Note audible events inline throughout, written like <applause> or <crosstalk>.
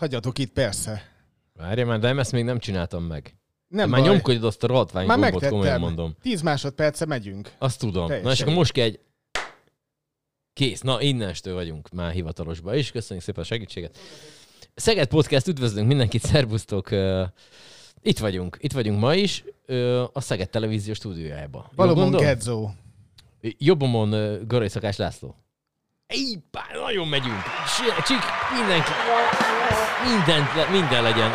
Hagyjatok itt, persze. Várj már, de ezt még nem csináltam meg. Nem már baj. nyomkodjad azt a rohadvány Már gombot, komolyan mondom. 10 másodperce megyünk. Azt tudom. Teljesen Na és akkor most kell egy... Kész. Na, innenstől vagyunk már hivatalosba is. Köszönjük szépen a segítséget. Szeged Podcast, üdvözlünk mindenkit, szervusztok. Itt vagyunk. Itt vagyunk ma is, a Szeged Televízió stúdiójában. Valóban? Gedzó. Jobbomon Garai Szakás László. Éppá, nagyon megyünk. Si- Csik, mindenki. Mindent, le- minden legyen.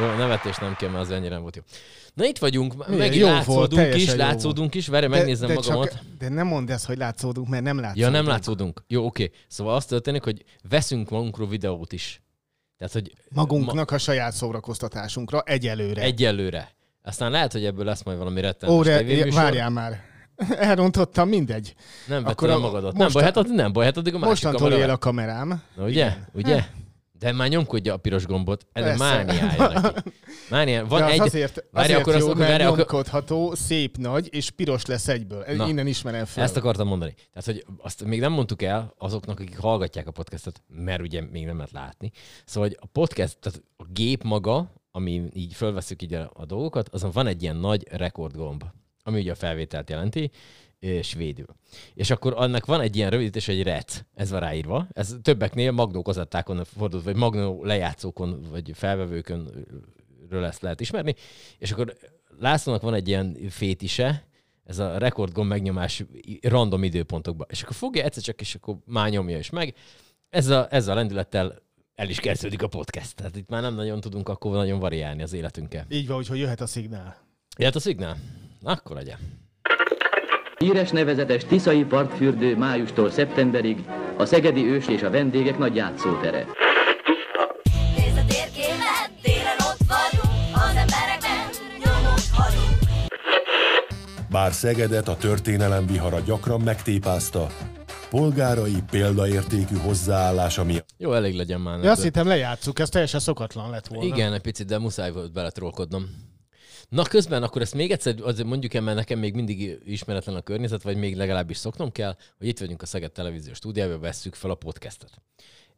Jó, nevetés nem kell, mert az ennyire nem volt jó. Na itt vagyunk, Milyen megint jó volt, látszódunk teljesen is, látszódunk is. Várj, megnézem de magamat. Csak, de nem mondd ezt, hogy látszódunk, mert nem látszódunk. Ja, nem látszódunk. Jó, oké. Szóval azt történik, hogy veszünk magunkról videót is. Tehát, hogy Magunknak a saját szórakoztatásunkra egyelőre. ma, egyelőre. Aztán lehet, hogy ebből lesz majd valami rettenetes Ó, re, tévéműsor. várjál már. <laughs> Elrontottam, mindegy. Nem a magadat. Nem baj, hát addig nem baj, hát addig a másik Mostantól kamera. él a kamerám. Na, ugye? Igen. Ugye? De már nyomkodja a piros gombot. Ez Persze. mániája neki. <laughs> Mániája. Van de az egy... azért, Várj, azért akkor jó, akkor mert akkor- nyomkodható, szép nagy, és piros lesz egyből. Na. Na. Innen ismerem fel. Ezt akartam mondani. Tehát, hogy azt még nem mondtuk el azoknak, akik hallgatják a podcastot, mert ugye még nem lehet látni. Szóval, hogy a podcast, tehát a gép maga, ami így fölveszük így a, a dolgokat, azon van egy ilyen nagy rekordgomb, ami ugye a felvételt jelenti, svédül. És akkor annak van egy ilyen rövidítés, egy REC, ez van ráírva. Ez többeknél magnó kazettákon fordult, vagy magnó lejátszókon, vagy felvevőkön ről ezt lehet ismerni. És akkor Lászlónak van egy ilyen fétise, ez a rekordgomb megnyomás random időpontokban. És akkor fogja egyszer csak, és akkor már nyomja is meg. Ez a, ezzel a lendülettel el is kezdődik a podcast. Tehát itt már nem nagyon tudunk akkor nagyon variálni az életünkkel. Így van, hogy jöhet a szignál. Jöhet a szignál? Akkor legyen. Híres nevezetes Tiszai partfürdő májustól szeptemberig a szegedi ős és a vendégek nagy játszótere. Nézd a térképet, télen ott vagyunk, az emberekben nyomot hagyunk. Bár Szegedet a történelem vihara gyakran megtépázta, polgárai példaértékű hozzáállása miatt Jó, elég legyen már. Ja, azt hittem lejátszuk, ez teljesen szokatlan lett volna. Igen, egy picit, de muszáj volt beletrolkodnom. Na közben akkor ezt még egyszer azért mondjuk el, mert nekem még mindig ismeretlen a környezet, vagy még legalábbis szoknom kell, hogy itt vagyunk a Szeged Televízió stúdiában, vesszük fel a podcastet.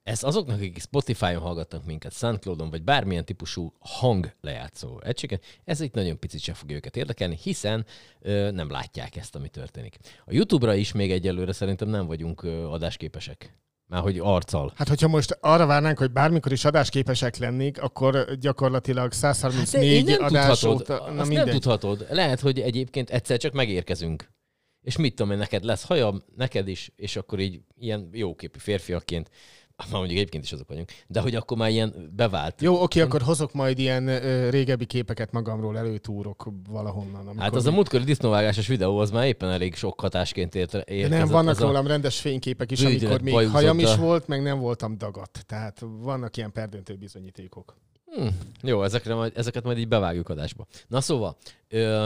Ez azoknak, akik Spotify-on hallgatnak minket, Soundcloud-on, vagy bármilyen típusú hanglejátszó egységet, ez itt nagyon picit sem fog őket érdekelni, hiszen ö, nem látják ezt, ami történik. A YouTube-ra is még egyelőre szerintem nem vagyunk ö, adásképesek. Már hogy arccal. Hát, hogyha most arra várnánk, hogy bármikor is adásképesek lennék, akkor gyakorlatilag De 134 én nem adás tudhatod, óta... Na nem tudhatod. Lehet, hogy egyébként egyszer csak megérkezünk. És mit tudom én, neked lesz hajam, neked is, és akkor így ilyen jóképű férfiakként, <laughs> már mondjuk egyébként is azok vagyunk, de hogy akkor már ilyen bevált. Jó, oké, akkor hozok majd ilyen ö, régebbi képeket magamról, előtúrok valahonnan. Amikor Hát az a múltkori disznóvágásos videó, az már éppen elég sok hatásként ért, De érkezett. nem, vannak az a- rólam rendes fényképek is, amikor még hajam is a- volt, meg nem voltam dagat. Tehát vannak ilyen perdöntő bizonyítékok. Hm, jó, ezekre majd, ezeket majd így bevágjuk adásba. Na szóval,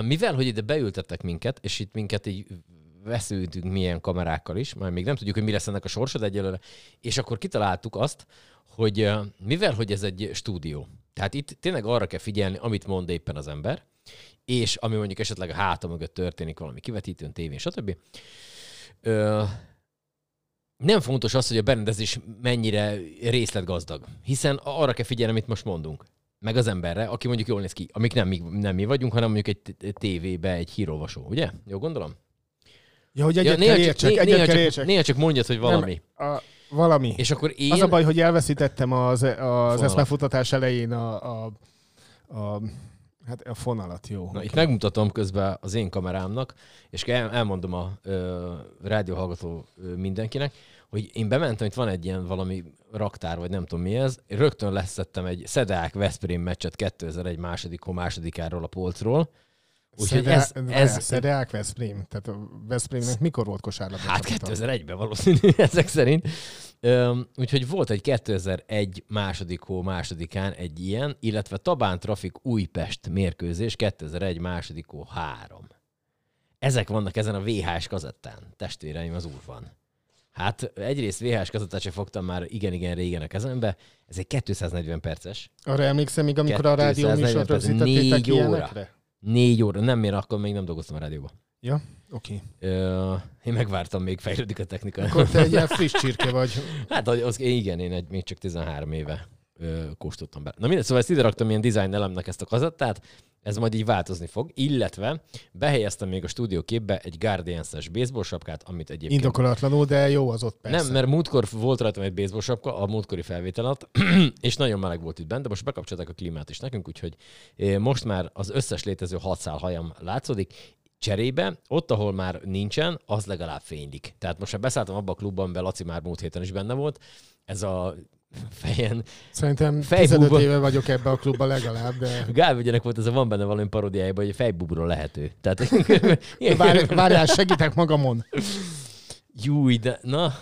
mivel, hogy ide beültettek minket, és itt minket így vesződünk milyen kamerákkal is, már még nem tudjuk, hogy mi lesz ennek a sorsod egyelőre, és akkor kitaláltuk azt, hogy mivel, hogy ez egy stúdió, tehát itt tényleg arra kell figyelni, amit mond éppen az ember, és ami mondjuk esetleg a háta mögött történik valami kivetítőn, tévén, stb. Ö, nem fontos az, hogy a berendezés mennyire részletgazdag, hiszen arra kell figyelni, amit most mondunk. Meg az emberre, aki mondjuk jól néz ki, amik nem mi, nem mi vagyunk, hanem mondjuk egy tévébe egy hírolvasó, ugye? Jó gondolom? Ja, hogy egyet néha, kell csak, értsek, né- egyet néha, kell csak, értsek. néha csak mondjad, hogy valami. Nem, a, valami. És akkor én... Az a baj, hogy elveszítettem az, az eszmefutatás elején a, a, a, hát a fonalat, jó. Na, itt megmutatom közben az én kamerámnak, és el, elmondom a ö, rádióhallgató ö, mindenkinek, hogy én bementem, itt van egy ilyen valami raktár, vagy nem tudom mi ez, rögtön leszettem egy Szedák Veszprém meccset 2001 második másodikáról a polcról, Úgyhogy ez, ez, Szedeák Veszprém. Tehát a Veszprémnek mikor volt kosárlabda Hát csapata? 2001-ben valószínű <laughs> ezek szerint. Öm, úgyhogy volt egy 2001 második hó másodikán egy ilyen, illetve Tabán Trafik Újpest mérkőzés 2001 második hó 3. Ezek vannak ezen a VHS kazettán. Testvéreim, az úr van. Hát egyrészt VHS kazettát sem fogtam már igen-igen régen a kezembe. Ez egy 240 perces. Arra emlékszem még, amikor a 240 rádió műsort rögzítettétek óra. ilyenekre? Négy óra, nem miért akkor még nem dolgoztam a rádióban. Ja, oké. Ö, én megvártam, még fejlődik a technika. Akkor te egy ilyen friss <laughs> csirke vagy. Hát az, az, igen, én egy, még csak 13 éve ö, kóstoltam be. Na mindegy, szóval ezt ide raktam ilyen design elemnek ezt a kazettát, ez majd így változni fog, illetve behelyeztem még a stúdióképbe egy Guardians-es baseball sapkát, amit egyébként... Indokolatlanul, de jó az ott persze. Nem, mert múltkor volt rajtam egy baseball sapka, a múltkori felvétel alatt, <clears throat> és nagyon meleg volt itt bent, de most bekapcsolták a klímát is nekünk, úgyhogy most már az összes létező hat szál hajam látszódik, Cserébe, ott, ahol már nincsen, az legalább fénylik. Tehát most már beszálltam abba a klubban, amiben Laci már múlt héten is benne volt, ez a fejen. Szerintem Fejbúba. 15 éve vagyok ebbe a klubban legalább, de Gálvügyenek volt, ez a van benne valami paródiájában, hogy fejbubról lehető. Tehát, Várj, várjál, segítek magamon. Júj, de na,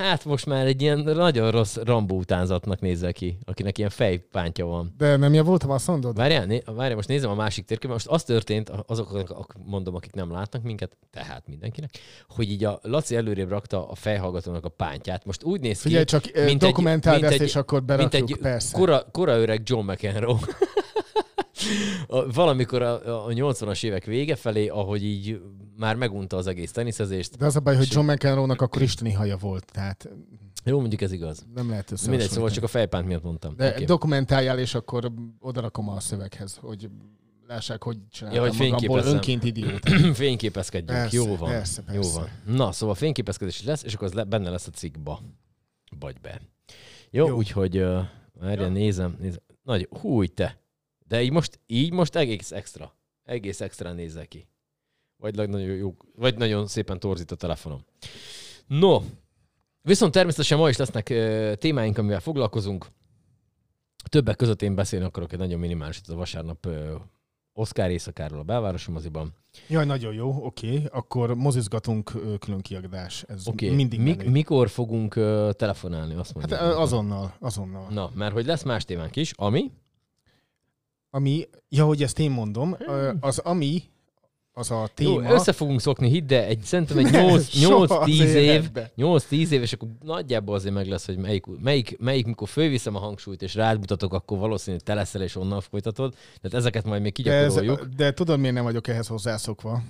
hát most már egy ilyen nagyon rossz Rambó utánzatnak nézzel ki, akinek ilyen fejpántja van. De nem javultam, azt mondod? Várjál, né, várjál, most nézem a másik térképen. Most az történt, azoknak, ak- mondom, akik nem látnak minket, tehát mindenkinek, hogy így a Laci előrébb rakta a fejhallgatónak a pántját. Most úgy néz ki, Figyelj csak, mint dokumentáld mint ezt, és akkor mint berakjuk, egy persze. Kora, kora öreg John McEnroe. <laughs> A- Valamikor a, a 80-as évek vége felé, ahogy így már megunta az egész teniszezést. De az a baj, hogy John McEnroe-nak akkor isteni haja volt, tehát Jó, mondjuk ez igaz. nem lehet Mindegy, összehasonlítani. szóval csak a fejpánt miatt mondtam. De Oké. dokumentáljál, és akkor odarakom a szöveghez, hogy lássák, hogy csináltam Ja, hogy magamból önként idiót. <clears throat> Fényképezkedjünk. Persze, Jó van. persze, Jó persze. van. Na, szóval fényképezkedés lesz, és akkor az le, benne lesz a cikkba. Vagy be. Jó, Jó. úgyhogy uh, várja, nézem, nézem. Nagy, húj te. De így most, így most egész extra. Egész extra nézzel ki. Vagy nagyon, jó, vagy nagyon szépen torzít a telefonom. No, viszont természetesen ma is lesznek uh, témáink, amivel foglalkozunk. Többek között én beszélni akarok egy nagyon minimális, ez a vasárnap Oscar éjszakáról a belvárosi moziban. Jaj, nagyon jó, oké. Akkor mozizgatunk ö, külön kiadás. Ez okay. mindig Mik, menő. mikor fogunk uh, telefonálni, azt Hát mondjuk. ö, azonnal, azonnal. Na, mert hogy lesz más témánk is, ami... Ami, ja, hogy ezt én mondom, ö, az ami, az a Jó, téma... össze fogunk szokni, hidd, de egy, szerintem egy Ne, 8, <laughs> soha az 8-10 év, életbe. 8-10 év, és akkor nagyjából azért meg lesz, hogy melyik, melyik, melyik mikor fölviszem a hangsúlyt, és rád mutatok, akkor valószínűleg te leszel, és onnan folytatod. Tehát ezeket majd még de, ez, kigyakoroljuk, de tudod, miért nem vagyok ehhez hozzászokva?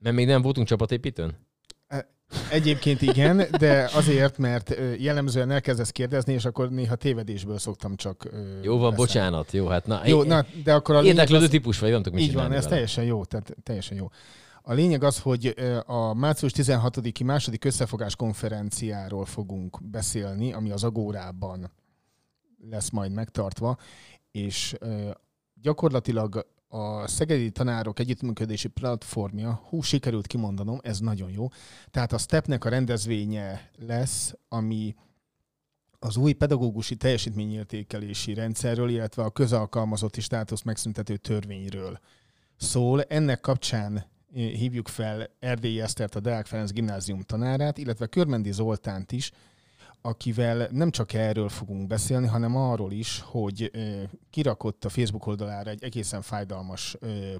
mert még nem voltunk csapatépítőn. Egyébként igen, de azért, mert jellemzően elkezdesz kérdezni, és akkor néha tévedésből szoktam csak... Jó van, beszélni. bocsánat, jó, hát na. Jó, na, de akkor a Érdeklődő az, típus vagy, nem tudok mit Így van, ez vele. teljesen jó, tehát teljesen jó. A lényeg az, hogy a március 16-i második összefogás konferenciáról fogunk beszélni, ami az Agórában lesz majd megtartva, és gyakorlatilag a Szegedi Tanárok Együttműködési Platformja, hú, sikerült kimondanom, ez nagyon jó. Tehát a STEP-nek a rendezvénye lesz, ami az új pedagógusi teljesítményértékelési rendszerről, illetve a közalkalmazotti státusz megszüntető törvényről szól. Ennek kapcsán eh, hívjuk fel Erdélyi Esztert, a Deák Ferenc gimnázium tanárát, illetve Körmendi Zoltánt is, akivel nem csak erről fogunk beszélni, hanem arról is, hogy kirakott a Facebook oldalára egy egészen fájdalmas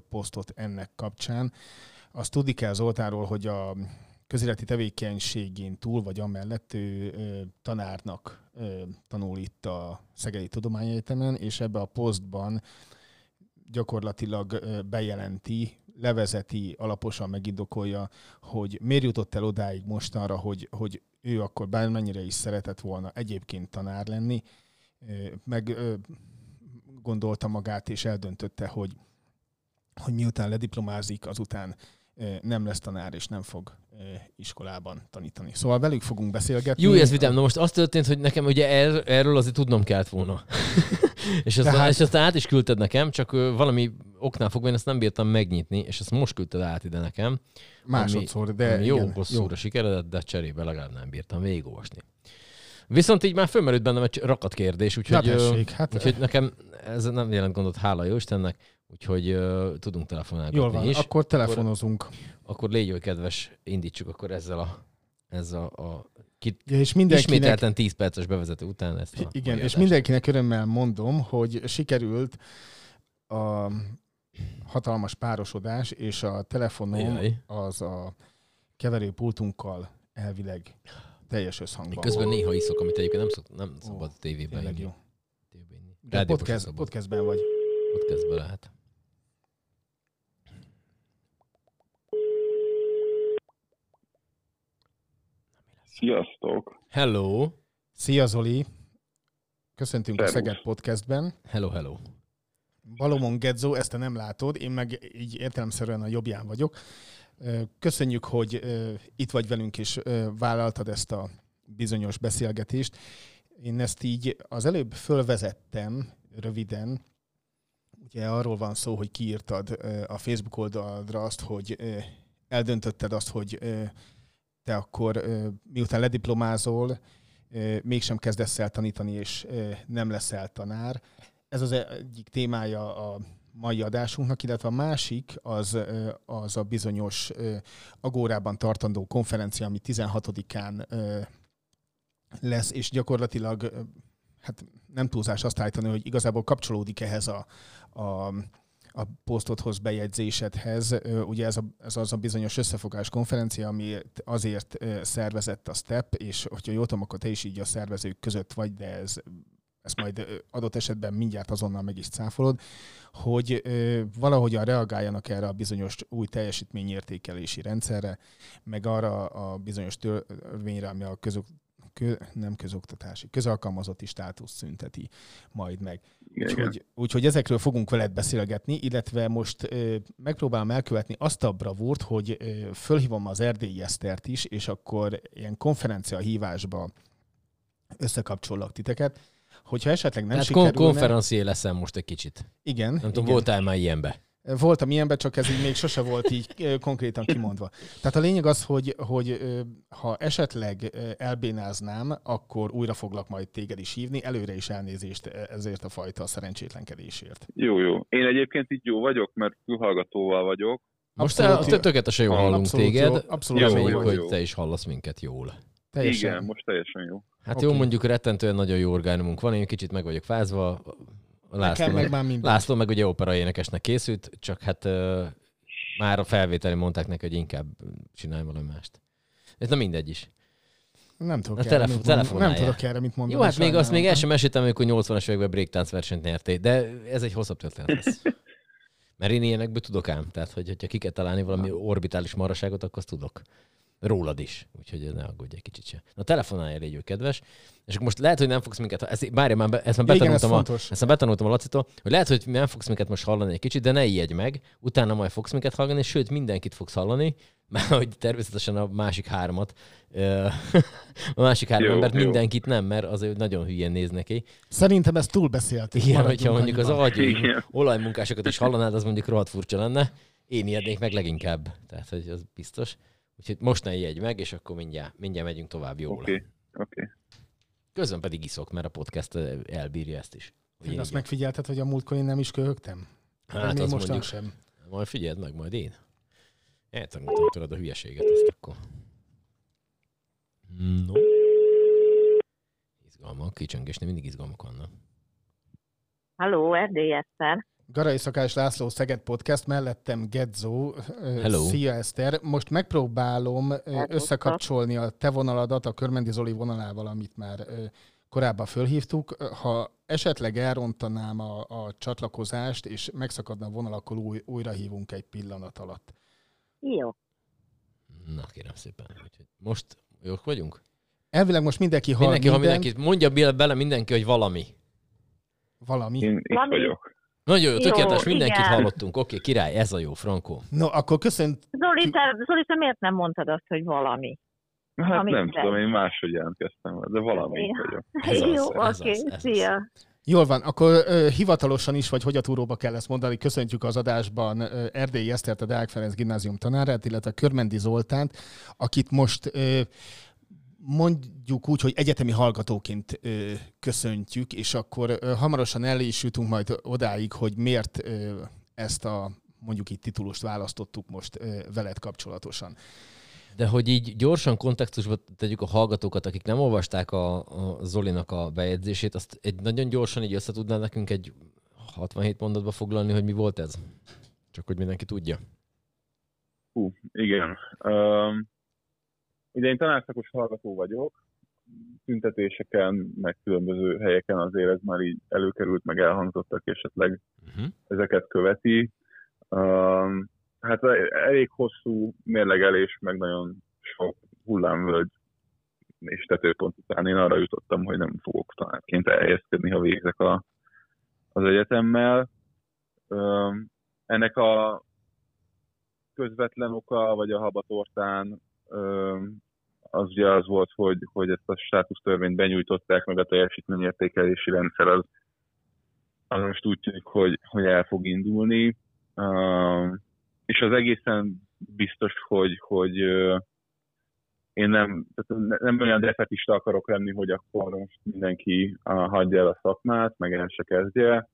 posztot ennek kapcsán. Azt tudni kell Zoltánról, hogy a közéleti tevékenységén túl, vagy amellett ő tanárnak tanul itt a Szegedi Tudományegyetemen, és ebbe a posztban gyakorlatilag bejelenti, levezeti, alaposan megindokolja, hogy miért jutott el odáig mostanra, hogy, hogy ő akkor bármennyire is szeretett volna egyébként tanár lenni, meg gondolta magát és eldöntötte, hogy, hogy miután lediplomázik, azután nem lesz tanár és nem fog iskolában tanítani. Szóval velük fogunk beszélgetni. Jó, ez vidám. Na most az történt, hogy nekem ugye er, erről azért tudnom kellett volna. <laughs> és, aztán, Tehát- és aztán át is küldted nekem, csak valami oknál fogva én ezt nem bírtam megnyitni, és ezt most küldted át ide nekem. Másodszor, de ami jó igen, hosszúra sikeredett, de cserébe legalább nem bírtam végigolvasni. Viszont így már fölmerült bennem egy rakat kérdés, Na úgyhogy, ö, tessék, hát úgyhogy nekem ez nem jelent gondot, hála jó Istennek, úgyhogy uh, tudunk telefonálni jól van, is. akkor telefonozunk. Akkor légy oly kedves, indítsuk akkor ezzel a, ezzel a, a ki, Ja, és mindenkinek, ismételten 10 perces bevezető után ezt a igen, és mindenkinek örömmel mondom, hogy sikerült a hatalmas párosodás, és a telefonom Jaj. az a keverőpultunkkal elvileg teljes összhangban. Közben néha iszok, amit egyébként nem, szok, nem szabad Ó, tévében inni. jó. Tévében inni. De podcast, szabad. podcastben vagy. Podcastben lehet. Sziasztok! Hello! Szia Zoli! Köszöntünk a Szervusz. Szeged Podcastben. Hello, hello. Balomon Gedzo, ezt te nem látod, én meg így értelemszerűen a jobbján vagyok. Köszönjük, hogy itt vagy velünk, és vállaltad ezt a bizonyos beszélgetést. Én ezt így az előbb fölvezettem röviden. Ugye arról van szó, hogy kiírtad a Facebook oldalra azt, hogy eldöntötted azt, hogy te akkor miután lediplomázol, mégsem kezdesz el tanítani, és nem leszel tanár. Ez az egyik témája a mai adásunknak, illetve a másik az, az a bizonyos Agórában tartandó konferencia, ami 16-án ö, lesz, és gyakorlatilag hát nem túlzás azt állítani, hogy igazából kapcsolódik ehhez a, a a posztodhoz, bejegyzésedhez. Ugye ez, a, ez az a bizonyos összefogás konferencia, ami azért szervezett a STEP, és hogyha jól tudom, akkor te is így a szervezők között vagy, de ez ezt majd adott esetben mindjárt azonnal meg is cáfolod, hogy valahogyan reagáljanak erre a bizonyos új teljesítményértékelési rendszerre, meg arra a bizonyos törvényre, ami a közok, kö, nem közoktatási, közalkalmazotti státusz szünteti majd meg. Úgyhogy, úgyhogy ezekről fogunk veled beszélgetni, illetve most ö, megpróbálom elkövetni azt a bravúrt, hogy ö, fölhívom az Erdélyi Esztert is, és akkor ilyen konferencia hívásba összekapcsollak titeket. Hogyha esetleg nem Nem hát sikerülne... kon- konferencié leszel most egy kicsit. Igen. Nem tudom, igen. voltál már ilyenbe? Voltam ilyenben, csak ez így még sose volt így ö, konkrétan kimondva. Tehát a lényeg az, hogy, hogy ha esetleg elbénáznám, akkor újra foglak majd téged is hívni. Előre is elnézést ö, ezért a fajta szerencsétlenkedésért. Jó, jó. Én egyébként így jó vagyok, mert külhallgatóval vagyok. Most Abszolút te, jó. tökéletesen jól hallunk Abszolút téged. jó, abszolút jó, Reméljük, jó, hogy jó. te is hallasz minket jól. Teljesen. Igen, most teljesen jó. Hát Oké. jó, mondjuk rettentően nagyon jó orgánumunk van, én kicsit meg vagyok fázva. László Nekem meg meg, már. László meg ugye operaénekesnek készült, csak hát uh, már a felvételi mondták neki, hogy inkább csinálj valami mást. Ez na mindegy is. Nem tudok, A erre, telefon- mit mondani. telefonálja. nem tudok erre mit mondani. Jó, hát még azt még el sem meséltem, amikor 80-as években breakdance versenyt nyertél, de ez egy hosszabb történet lesz. <laughs> Mert én ilyenekből tudok ám, tehát hogy, hogyha ki kell találni valami orbitális maraságot, akkor azt tudok. Rólad is, úgyhogy ne aggódj egy kicsit se. Na telefonálj, légy kedves. És akkor most lehet, hogy nem fogsz minket, ezt, bárja, már, be- ezt már Igen, ez betanultam, a, fontos. ezt már betanultam a Lacitól, hogy lehet, hogy nem fogsz minket most hallani egy kicsit, de ne ijedj meg, utána majd fogsz minket hallani, sőt, mindenkit fogsz hallani, <laughs> mert hogy természetesen a másik hármat, <laughs> a másik három Jó, embert jó. mindenkit nem, mert azért nagyon hülyén néz neki. Szerintem ezt túlbeszéltük. Igen, hogyha mondjuk az agy olajmunkásokat is hallanád, az mondjuk rohadt furcsa lenne. Én ijednék meg leginkább, tehát hogy az biztos. Úgyhogy most ne ijedj meg, és akkor mindjárt, mindjárt megyünk tovább jól. Oké, oké. Közben pedig iszok, mert a podcast ö, elbírja ezt is. Hogy én Azt megfigyelted, hogy a múltkor én nem is köhögtem? Hát még azt mostan mondjuk, sem. majd figyeld meg, majd én. Eltanultam tőled a hülyeséget ezt akkor. No. Izgalmak, kicsöngésnél mindig izgalmak vannak. Halló, Erdély Eszter. Garai Szakás László Szeged Podcast, mellettem Gedzó. Hello. Szia Eszter. Most megpróbálom Szervusztok. összekapcsolni a te vonaladat a Körmendi Zoli vonalával, amit már korábban fölhívtuk. Ha esetleg elrontanám a, a csatlakozást, és megszakadna a vonal, akkor új, újra hívunk egy pillanat alatt. Jó. Na kérem szépen. Úgyhogy most jók vagyunk? Elvileg most mindenki hall Mindenki, ha mindent, mindenki, mondja bele- bele mindenki, hogy valami. valami. Én itt Valami- vagyok. Nagyon jó, Jó, tökéletes, mindenkit igen. hallottunk. Oké, király, ez a jó, Frankó. No, akkor köszönt. Zoli, te, Zoli, te miért nem mondtad azt, hogy valami? Hát Amit nem te- tudom, én máshogy jelentkeztem, de valami itt vagyok. <laughs> Ez Jó, ez oké, az, ez az. szia. Jól van, akkor ö, hivatalosan is, vagy hogy a túróba kell ezt mondani, köszöntjük az adásban ö, Erdélyi Esztert, a Deák Ferenc Gimnázium tanárát, illetve Körmendi Zoltánt, akit most ö, mondjuk úgy, hogy egyetemi hallgatóként ö, köszöntjük, és akkor ö, hamarosan el is jutunk majd odáig, hogy miért ö, ezt a mondjuk itt titulust választottuk most ö, veled kapcsolatosan. De hogy így gyorsan kontextusba tegyük a hallgatókat, akik nem olvasták a, a Zolinak a bejegyzését, azt egy nagyon gyorsan így össze tudnál nekünk egy 67 mondatba foglalni, hogy mi volt ez? Csak hogy mindenki tudja. Hú, igen. Um, ugye én tanárszakos hallgató vagyok, tüntetéseken, meg különböző helyeken azért ez már így előkerült, meg elhangzottak, esetleg Uh-huh. ezeket követi. Um, hát elég hosszú mérlegelés, meg nagyon sok hullámvölgy és tetőpont után én arra jutottam, hogy nem fogok tanárként elhelyezkedni, ha végzek a, az egyetemmel. Öm, ennek a közvetlen oka, vagy a habatortán az ugye az volt, hogy, hogy ezt a státusztörvényt benyújtották, meg a teljesítményértékelési rendszer az, az most úgy tűnik, hogy, hogy el fog indulni. És az egészen biztos, hogy, hogy én nem, tehát ne- nem olyan defetista akarok lenni, hogy akkor most mindenki hagyja el a szakmát, meg el se kezdje.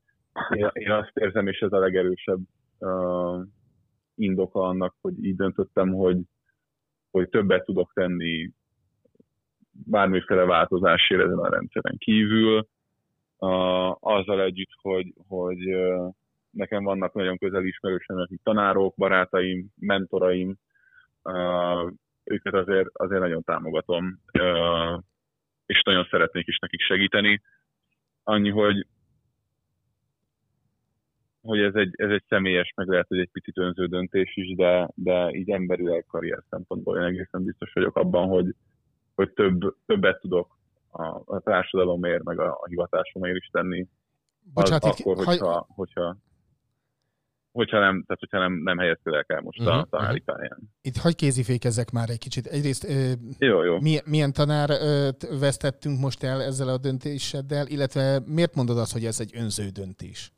Én, én azt érzem, és ez a legerősebb indoka annak, hogy így döntöttem, hogy, hogy többet tudok tenni bármiféle változásért ezen a rendszeren kívül, azzal együtt, hogy, hogy nekem vannak nagyon közeli ismerősöm, akik tanárok, barátaim, mentoraim, őket azért, azért nagyon támogatom, és nagyon szeretnék is nekik segíteni. Annyi, hogy hogy ez egy, ez egy személyes, meg lehet, hogy egy picit önző döntés is, de, de így emberileg karrier szempontból én egészen biztos vagyok abban, hogy, hogy több, többet tudok a, a társadalomért, meg a, a hivatásomért is tenni. Bocsánat, az, akkor, hogyha, hogyha, hogyha nem, tehát hogyha nem, nem helyezkedek el most uh-huh, Mhm, a tanári pályán. itt hagy kézifékezzek már egy kicsit. Egyrészt ö, Jó, jó. milyen, milyen tanár ö, vesztettünk most el ezzel a döntéseddel, illetve miért mondod azt, hogy ez egy önző döntés?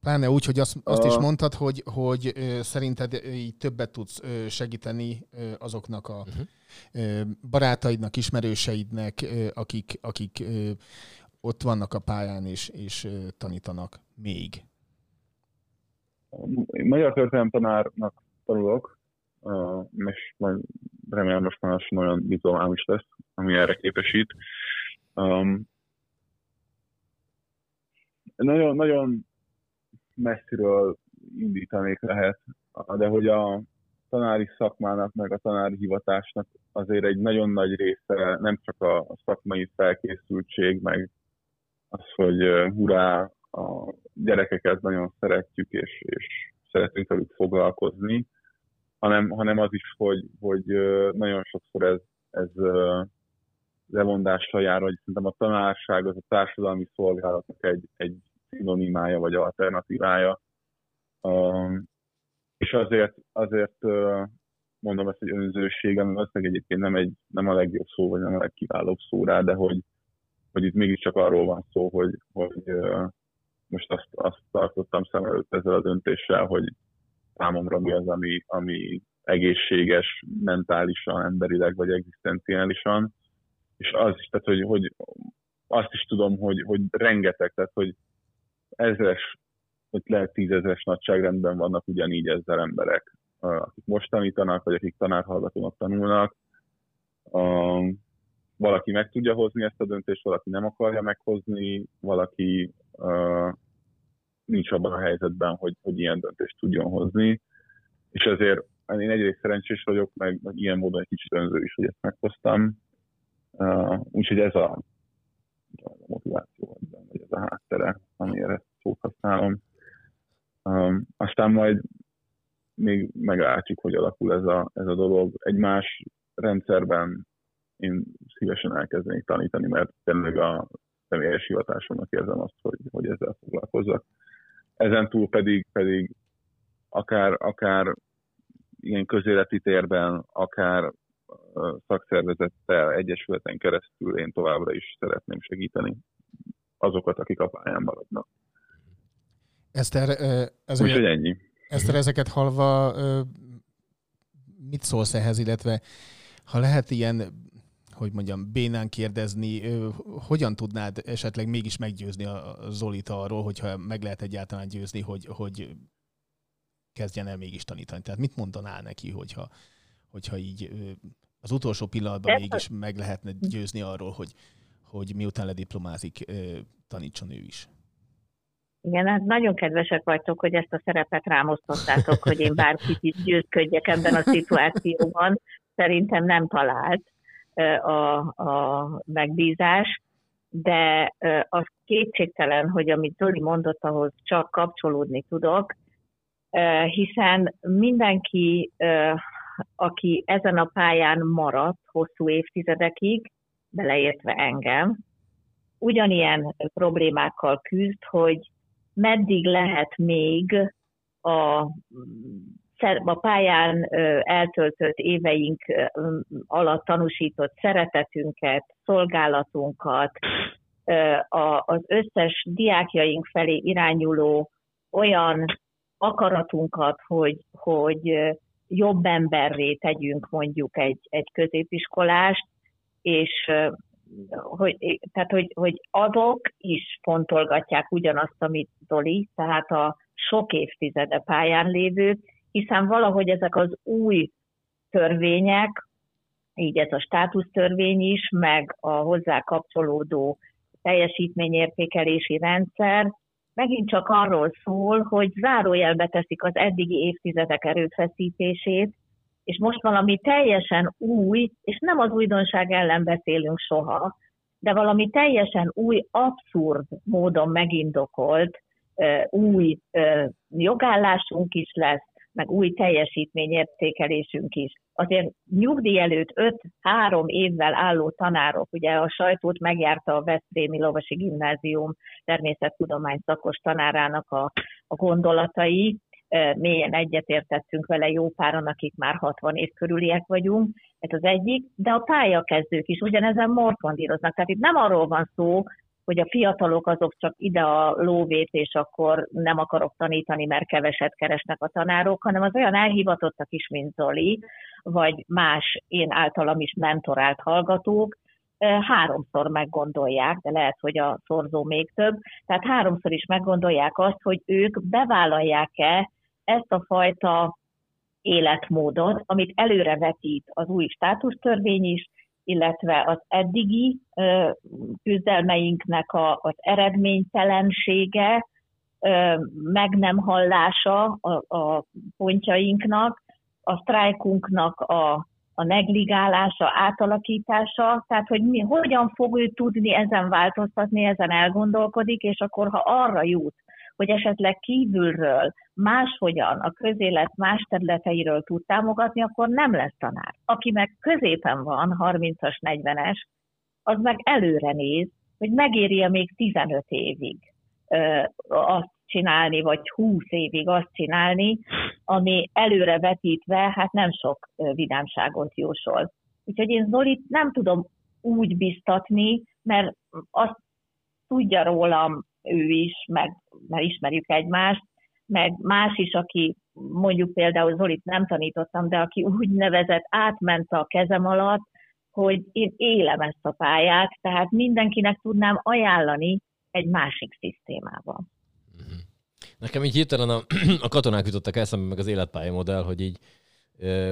Pláne úgy, hogy azt, azt is mondtad, hogy, hogy szerinted így többet tudsz segíteni azoknak a Mhm. barátaidnak, ismerőseidnek, akik, akik ott vannak a pályán és, és tanítanak még. Magyar történelem tanárnak tanulok, és majd remélem most már olyan diplomám is lesz, ami erre képesít. Um, nagyon, nagyon messziről indítanék lehet, de hogy a tanári szakmának, meg a tanári hivatásnak azért egy nagyon nagy része nem csak a szakmai felkészültség, meg az, hogy hurrá, a gyerekeket nagyon szeretjük, és, és szeretünk velük foglalkozni, hanem, hanem az is, hogy, hogy nagyon sokszor ez, ez lemondással jár, hogy szerintem a tanárság az a társadalmi szolgálatnak egy, egy szinonimája vagy alternatívája. Um, és azért, azért ö, mondom ezt egy önzőség, ami valószínűleg egyébként nem, egy, nem a legjobb szó, vagy nem a legkiválóbb szó rá, de hogy, hogy itt mégiscsak arról van szó, hogy, hogy ö, most azt, azt tartottam szem előtt ezzel a döntéssel, hogy számomra mi az, ami, ami egészséges mentálisan, emberileg vagy egzisztenciálisan. És az is, tehát, hogy, hogy azt is tudom, hogy, hogy rengeteg, tehát, hogy ezres, vagy lehet tízezres nagyságrendben vannak ugyanígy ezzel emberek, akik most tanítanak, vagy akik tanárhallgatónak tanulnak. Valaki meg tudja hozni ezt a döntést, valaki nem akarja meghozni, valaki nincs abban a helyzetben, hogy, hogy ilyen döntést tudjon hozni. És ezért én egyrészt szerencsés vagyok, meg, meg ilyen módon egy kicsit önző is, hogy ezt meghoztam. Uh, úgyhogy ez a, a motiváció, vagy ez a háttere, amiért ezt szót használom. Um, aztán majd még meglátjuk, hogy alakul ez a, ez a dolog. Egy más rendszerben én szívesen elkezdenék tanítani, mert tényleg a személyes hivatásomnak érzem azt, hogy, hogy ezzel foglalkozzak. Ezen túl pedig, pedig akár, akár ilyen közéleti térben, akár szakszervezettel, egyesületen keresztül én továbbra is szeretném segíteni azokat, akik a pályán maradnak. Eszter, ö, ez Úgyhogy ennyi. Eszter, ezeket halva mit szólsz ehhez, illetve ha lehet ilyen, hogy mondjam, bénán kérdezni, hogyan tudnád esetleg mégis meggyőzni a Zolit arról, hogyha meg lehet egyáltalán győzni, hogy, hogy kezdjen el mégis tanítani? Tehát mit mondanál neki, hogyha, hogyha így az utolsó pillanatban mégis meg lehetne győzni arról, hogy, hogy miután lediplomázik, tanítson ő is? Igen, hát nagyon kedvesek vagytok, hogy ezt a szerepet rámosztottátok, hogy én bárkit is győzködjek ebben a szituációban. Szerintem nem talált a, a megbízás, de az kétségtelen, hogy amit Zoli mondott, ahhoz csak kapcsolódni tudok, hiszen mindenki, aki ezen a pályán maradt hosszú évtizedekig, beleértve engem, ugyanilyen problémákkal küzd, hogy meddig lehet még a, a pályán eltöltött éveink alatt tanúsított szeretetünket, szolgálatunkat, az összes diákjaink felé irányuló olyan akaratunkat, hogy, hogy jobb emberré tegyünk mondjuk egy, egy középiskolást, és hogy, tehát, hogy, hogy azok is fontolgatják ugyanazt, amit Zoli, tehát a sok évtizede pályán lévők, hiszen valahogy ezek az új törvények, így ez a státusztörvény is, meg a hozzá kapcsolódó teljesítményértékelési rendszer megint csak arról szól, hogy zárójelbe teszik az eddigi évtizedek erőfeszítését, és most valami teljesen új, és nem az újdonság ellen beszélünk soha, de valami teljesen új, abszurd módon megindokolt új jogállásunk is lesz, meg új teljesítményértékelésünk is. Azért nyugdíj előtt 5-3 évvel álló tanárok, ugye a sajtót megjárta a Veszprémi Lovasi Gimnázium természettudomány szakos tanárának a, a gondolatai, mélyen egyetértettünk vele jó páran, akik már 60 év körüliek vagyunk, ez az egyik, de a pályakezdők is ugyanezen morfondíroznak. Tehát itt nem arról van szó, hogy a fiatalok azok csak ide a lóvét, és akkor nem akarok tanítani, mert keveset keresnek a tanárok, hanem az olyan elhivatottak is, mint Zoli, vagy más én általam is mentorált hallgatók, háromszor meggondolják, de lehet, hogy a szorzó még több, tehát háromszor is meggondolják azt, hogy ők bevállalják-e ezt a fajta életmódot, amit előrevetít az új státusztörvény is, illetve az eddigi küzdelmeinknek a, az eredménytelensége, meg nem hallása a, a pontjainknak, a sztrájkunknak a, a negligálása, átalakítása, tehát hogy mi, hogyan fog ő tudni ezen változtatni, ezen elgondolkodik, és akkor ha arra jut, hogy esetleg kívülről máshogyan a közélet más területeiről tud támogatni, akkor nem lesz tanár. Aki meg középen van, 30-as, 40-es, az meg előre néz, hogy megéri még 15 évig ö, azt csinálni, vagy 20 évig azt csinálni, ami előre vetítve, hát nem sok vidámságot jósol. Úgyhogy én Zolit nem tudom úgy biztatni, mert azt tudja rólam ő is, meg mert ismerjük egymást, meg más is, aki mondjuk például Zolit nem tanítottam, de aki úgy nevezett, átment a kezem alatt, hogy én élem ezt a pályát, tehát mindenkinek tudnám ajánlani egy másik szisztémába. Mhm. Nekem így hirtelen a, <clears throat> a katonák jutottak eszembe, meg az életpályamodell, hogy így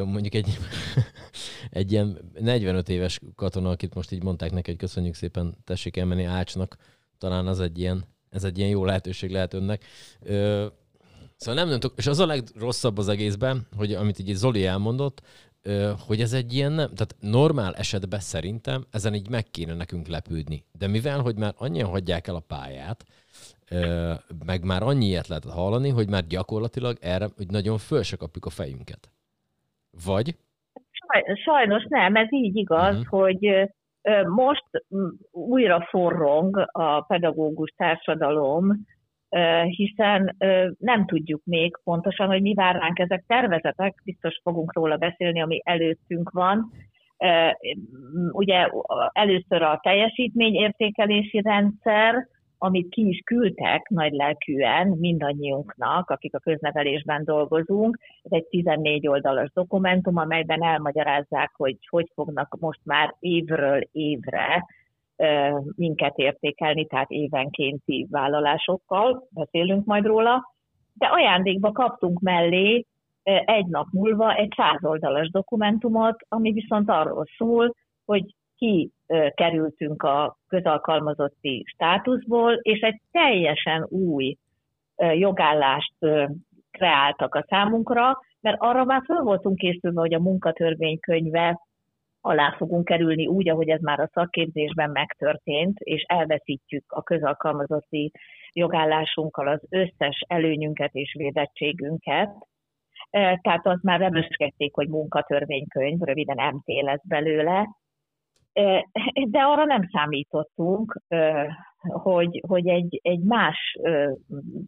mondjuk egy, <laughs> egy ilyen 45 éves katona, akit most így mondták neki, hogy köszönjük szépen, tessék elmenni Ácsnak, talán az egy ilyen ez egy ilyen jó lehetőség lehet önnek. Ö, szóval nem tudom, és az a legrosszabb az egészben, hogy amit így Zoli elmondott, hogy ez egy ilyen nem, tehát normál esetben szerintem ezen így meg kéne nekünk lepődni. De mivel, hogy már annyian hagyják el a pályát, meg már annyi ilyet lehet hallani, hogy már gyakorlatilag erre, hogy nagyon föl se kapjuk a fejünket. Vagy? Sajnos nem, ez így igaz, uh-huh. hogy most újra forrong a pedagógus társadalom, hiszen nem tudjuk még pontosan, hogy mi vár ránk ezek tervezetek, biztos fogunk róla beszélni, ami előttünk van. Ugye először a teljesítményértékelési rendszer, amit ki is küldtek nagy lelkűen mindannyiunknak, akik a köznevelésben dolgozunk. Ez egy 14 oldalas dokumentum, amelyben elmagyarázzák, hogy hogy fognak most már évről évre minket értékelni, tehát évenkénti vállalásokkal, beszélünk majd róla, de ajándékba kaptunk mellé egy nap múlva egy százoldalas dokumentumot, ami viszont arról szól, hogy ki kerültünk a közalkalmazotti státuszból, és egy teljesen új jogállást kreáltak a számunkra, mert arra már föl voltunk készülve, hogy a munkatörvénykönyve alá fogunk kerülni úgy, ahogy ez már a szakképzésben megtörtént, és elveszítjük a közalkalmazotti jogállásunkkal az összes előnyünket és védettségünket. Tehát azt már remeskedték, hogy munkatörvénykönyv, röviden MT lesz belőle, De arra nem számítottunk, hogy, hogy egy, egy más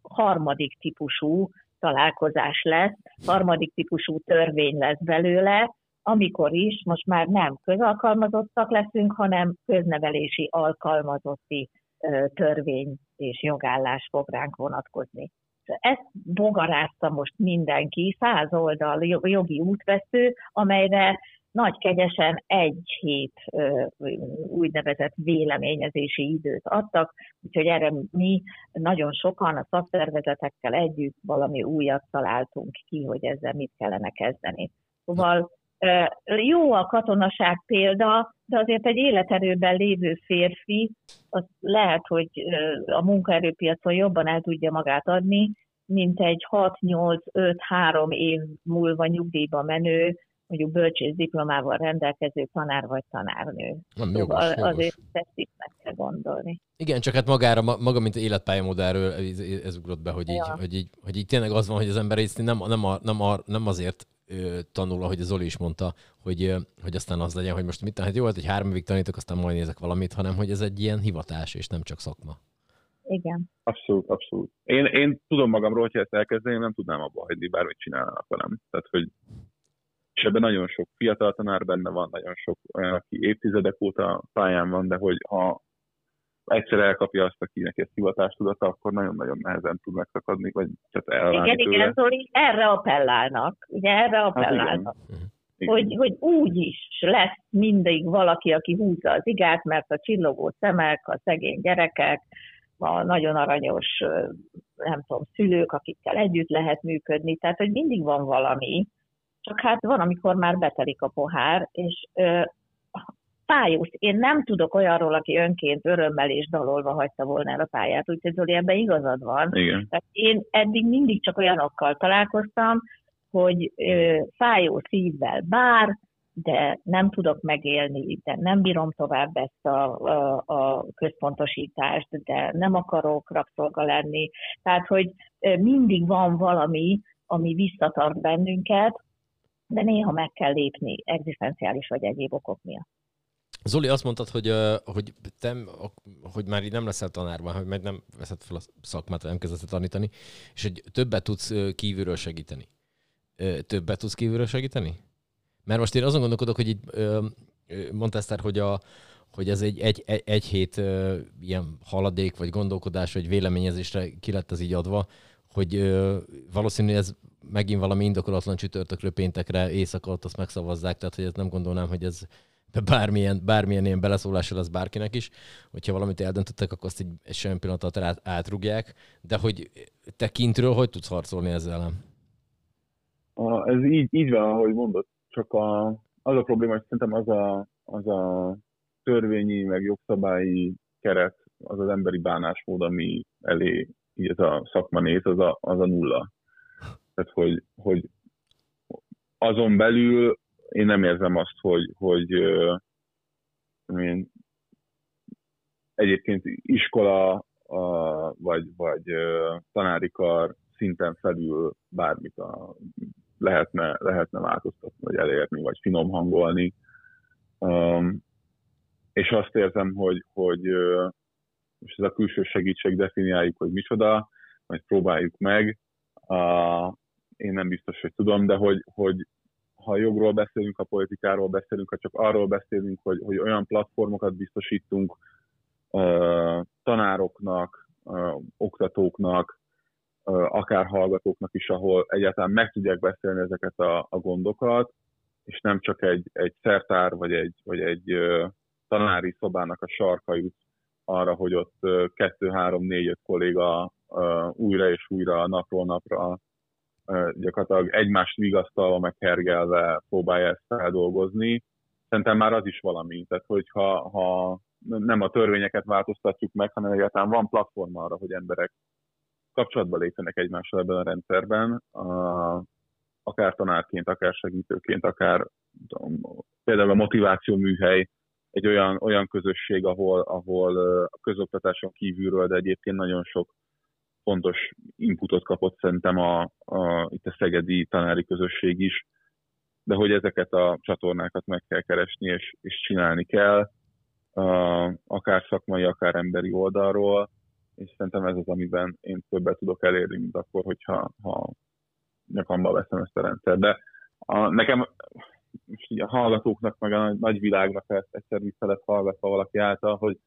harmadik típusú találkozás lesz, harmadik típusú törvény lesz belőle, amikor is most már nem közalkalmazottak leszünk, hanem köznevelési alkalmazotti törvény és jogállás fog ránk vonatkozni. Ezt bogarázta most mindenki, száz oldal jogi útvesző, amelyre nagy kegyesen egy hét úgynevezett véleményezési időt adtak, úgyhogy erre mi nagyon sokan a szakszervezetekkel együtt valami újat találtunk ki, hogy ezzel mit kellene kezdeni. Szóval jó a katonaság példa, de azért egy életerőben lévő férfi, az lehet, hogy a munkaerőpiacon jobban el tudja magát adni, mint egy 6-8-5-3 év múlva nyugdíjba menő, mondjuk bölcsész diplomával rendelkező tanár vagy tanárnő. Nem, szóval jogos, jogos. azért ezt is meg kell gondolni. Igen, csak hát magára, maga, mint életpályamodellről ez, ez ugrott be, hogy így, Ja. hogy, így, hogy így tényleg az van, hogy az ember nem, nem, a, nem, a, nem azért tanul, ahogy az Zoli is mondta, hogy, hogy aztán az legyen, hogy most mit hát jó, hát, hogy három évig tanítok, aztán majd nézek valamit, hanem hogy ez egy ilyen hivatás, és nem csak szakma. Igen. Abszolút, abszolút. Én, én tudom magamról, hogyha ezt elkezdeném, nem tudnám abba hagyni, bármit csinálnának velem. Tehát, hogy és ebben nagyon sok fiatal tanár benne van, nagyon sok olyan, aki évtizedek óta pályán van, de hogy ha egyszer elkapja azt, akinek ez hivatástudata, akkor nagyon-nagyon nehezen tud megszakadni, vagy tehát elválni Igen, tőle. igen, Zoli, erre appellálnak. Ugye erre Hát igen. appellálnak. Igen. hogy, hogy úgy is lesz mindig valaki, aki húzza az igát, mert a csillogó szemek, a szegény gyerekek, a nagyon aranyos, nem tudom, szülők, akikkel együtt lehet működni, tehát hogy mindig van valami, csak hát van, amikor már betelik a pohár, és ö, fájós. Én nem tudok olyanról, aki önként örömmel és dalolva hagyta volna el a pályát, úgyhogy Zoli, ebben igazad van. Igen. Tehát én eddig mindig csak olyanokkal találkoztam, hogy ö, fájó szívvel bár, de nem tudok megélni, de nem bírom tovább ezt a, a, a központosítást, de nem akarok rabszolga lenni. Tehát, hogy mindig van valami, ami visszatart bennünket, de néha meg kell lépni egzisztenciális vagy egyéb okok miatt. Zoli, azt mondtad, hogy, hogy, te, hogy már így nem leszel tanárban, hogy meg nem veszed fel a szakmát, nem kezdesz tanítani, és hogy többet tudsz kívülről segíteni. Többet tudsz kívülről segíteni? Mert most én azon gondolkodok, hogy így Eszter, hogy, a, hogy ez egy, egy, egy, egy hét ilyen haladék, vagy gondolkodás, vagy véleményezésre ki lett ez így adva, hogy ö, valószínű ez megint valami indokolatlan csütörtökről péntekre éjszaka ott azt megszavazzák, tehát hogy ezt nem gondolnám, hogy ez bármilyen, bármilyen ilyen beleszólása lesz bárkinek is, hogyha valamit eldöntöttek, akkor azt egy, egy semmi pillanat átrugják, de hogy te kintről hogy tudsz harcolni ezzel ellen? Ez így, így van, ahogy mondod, csak a, az a probléma, hogy szerintem az a, az a törvényi, meg jogszabályi keret, az az emberi bánásmód, ami elé így ez a szakma néz, az a, az a nulla. Tehát, hogy, hogy azon belül én nem érzem azt, hogy, hogy én egyébként iskola vagy, vagy tanári kar szinten felül bármit a, lehetne, lehetne változtatni, vagy elérni, vagy finom hangolni. Um, és azt érzem, hogy, hogy most ez a külső segítség definiáljuk, hogy micsoda, majd próbáljuk meg. Uh, én nem biztos, hogy tudom, de hogy, hogy ha jogról beszélünk, ha politikáról beszélünk, ha csak arról beszélünk, hogy, hogy olyan platformokat biztosítunk uh, tanároknak, uh, oktatóknak, uh, akár hallgatóknak is, ahol egyáltalán meg tudják beszélni ezeket a, a gondokat, és nem csak egy, egy szertár vagy egy, vagy egy uh, tanári szobának a sarka jut arra, hogy ott kettő, három, négy, öt kolléga újra és újra napról napra gyakorlatilag egymást vigasztalva, meg hergelve próbálja ezt feldolgozni. Szerintem már az is valami. Tehát, hogyha ha nem a törvényeket változtatjuk meg, hanem egyáltalán van platform arra, hogy emberek kapcsolatba lépjenek egymással ebben a rendszerben, akár tanárként, akár segítőként, akár tudom, például a motiváció műhely, egy olyan, olyan közösség, ahol, ahol a közoktatáson kívülről, de egyébként nagyon sok fontos inputot kapott szerintem a, a, itt a szegedi tanári közösség is, de hogy ezeket a csatornákat meg kell keresni, és, és csinálni kell. uh, akár szakmai, akár emberi oldalról, és szerintem ez az, amiben én többet tudok elérni, mint akkor, hogyha ha nyakamba veszem ezt a rendszer. De a, nekem most így a hallgatóknak, meg a nagy, nagy világnak ezt egyszer vissza lett hallgatva valaki által, hogy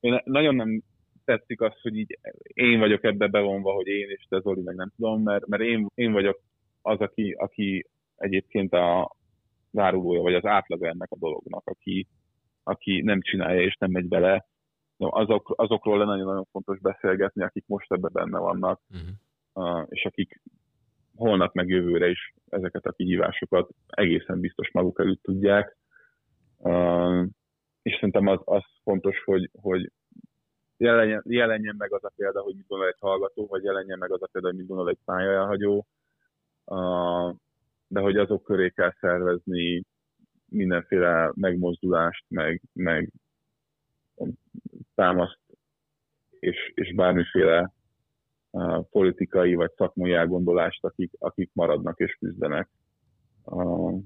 én nagyon nem tetszik az, hogy így én vagyok ebbe bevonva, hogy én és te Zoli, meg nem tudom, mert, mert én, én vagyok az, aki, aki egyébként a zárulója, vagy az átlag ennek a dolognak, aki, aki nem csinálja és nem megy bele. Azok, azokról nagyon-nagyon fontos beszélgetni, akik most ebben benne vannak, uh-huh. uh, és akik holnap meg jövőre is ezeket a kihívásokat egészen biztos maguk előtt tudják. És szerintem az, az fontos, hogy, hogy jelenjen, jelenjen meg az a példa, hogy mit gondol egy hallgató, vagy jelenjen meg az a példa, hogy mit gondol egy pályaelhagyó, uh, de hogy azok köré kell szervezni mindenféle megmozdulást, meg, meg támaszt, és, és bármiféle uh, politikai vagy szakmai elgondolást, akik, akik maradnak és küzdenek. Uh,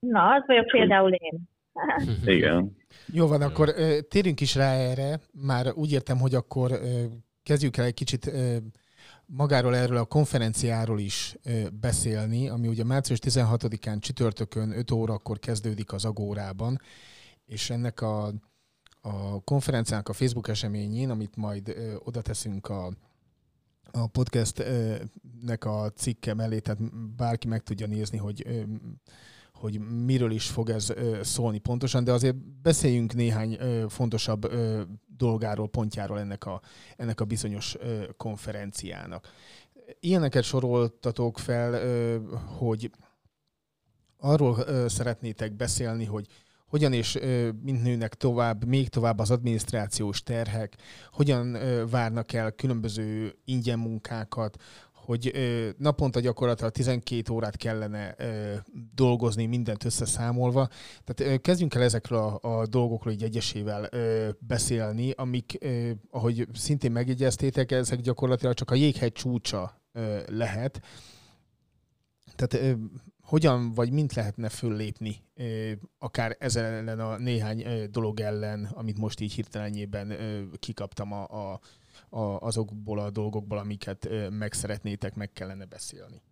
Na, az vagyok például én. <laughs> Igen. Jó van, akkor térjünk is rá erre. Már úgy értem, hogy akkor kezdjük el egy kicsit magáról erről a konferenciáról is beszélni, ami ugye március 16-án csütörtökön 5 órakor kezdődik az Agórában, és ennek a, a konferenciának a Facebook eseményén, amit majd oda teszünk a, a podcastnek a cikke mellé, tehát bárki meg tudja nézni, hogy hogy miről is fog ez szólni pontosan, de azért beszéljünk néhány fontosabb dolgáról, pontjáról ennek a, ennek a bizonyos konferenciának. Ilyeneket soroltatok fel, hogy arról szeretnétek beszélni, hogy hogyan és mint nőnek tovább, még tovább az adminisztrációs terhek, hogyan várnak el különböző ingyen munkákat, hogy naponta gyakorlatilag 12 órát kellene dolgozni, mindent összeszámolva. Tehát kezdjünk el ezekről a, a dolgokról így egyesével beszélni, amik, ahogy szintén megjegyeztétek, ezek gyakorlatilag csak a jéghegy csúcsa lehet. Tehát hogyan vagy mint lehetne föllépni, akár ezen ellen a néhány dolog ellen, amit most így hirtelenjében kikaptam a, a a, azokból a dolgokból, amiket meg szeretnétek, meg kellene beszélni?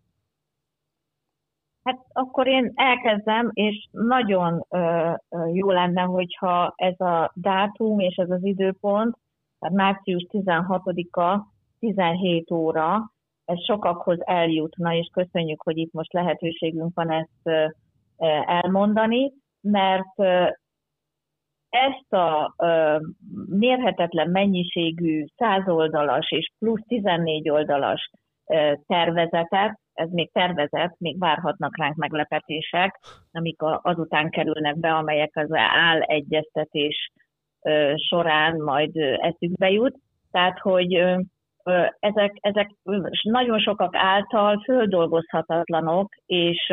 Hát akkor én elkezdem, és nagyon ö, jó lenne, hogyha ez a dátum és ez az időpont, tehát március 16-a, 17 óra, ez sokakhoz eljutna, és köszönjük, hogy itt most lehetőségünk van ezt elmondani, mert ezt a ö, mérhetetlen mennyiségű százoldalas és plusz 14 oldalas ö, tervezetet, ez még tervezet, még várhatnak ránk meglepetések, amik a, azután kerülnek be, amelyek az áll egyeztetés ö, során majd ö, eszükbe jut. Tehát, hogy ö, ezek, ezek nagyon sokak által földolgozhatatlanok, és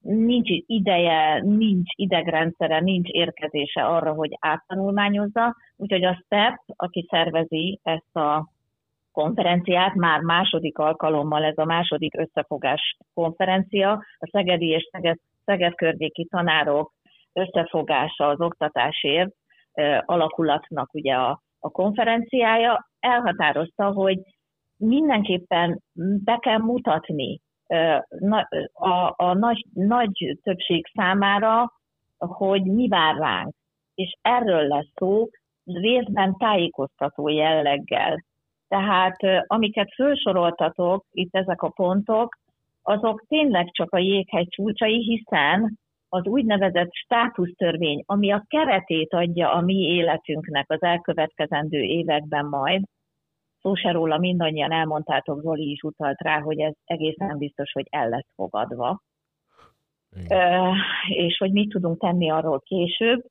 nincs ideje, nincs idegrendszere, nincs érkezése arra, hogy áttanulmányozza, úgyhogy a STEP, aki szervezi ezt a konferenciát, már második alkalommal ez a második összefogás konferencia, a Szegedi és Szeged, Szeged környéki tanárok összefogása az oktatásért alakulatnak ugye a, a konferenciája elhatározta, hogy mindenképpen be kell mutatni a, a nagy, nagy többség számára, hogy mi vár ránk. És erről lesz szó, részben tájékoztató jelleggel. Tehát amiket felsoroltatok, itt ezek a pontok, azok tényleg csak a jéghegy csúcsai, hiszen az úgynevezett státusztörvény, ami a keretét adja a mi életünknek az elkövetkezendő években majd, szó se róla, mindannyian elmondtátok, Zoli is utalt rá, hogy ez egészen biztos, hogy el lesz fogadva. Igen. és hogy mit tudunk tenni arról később.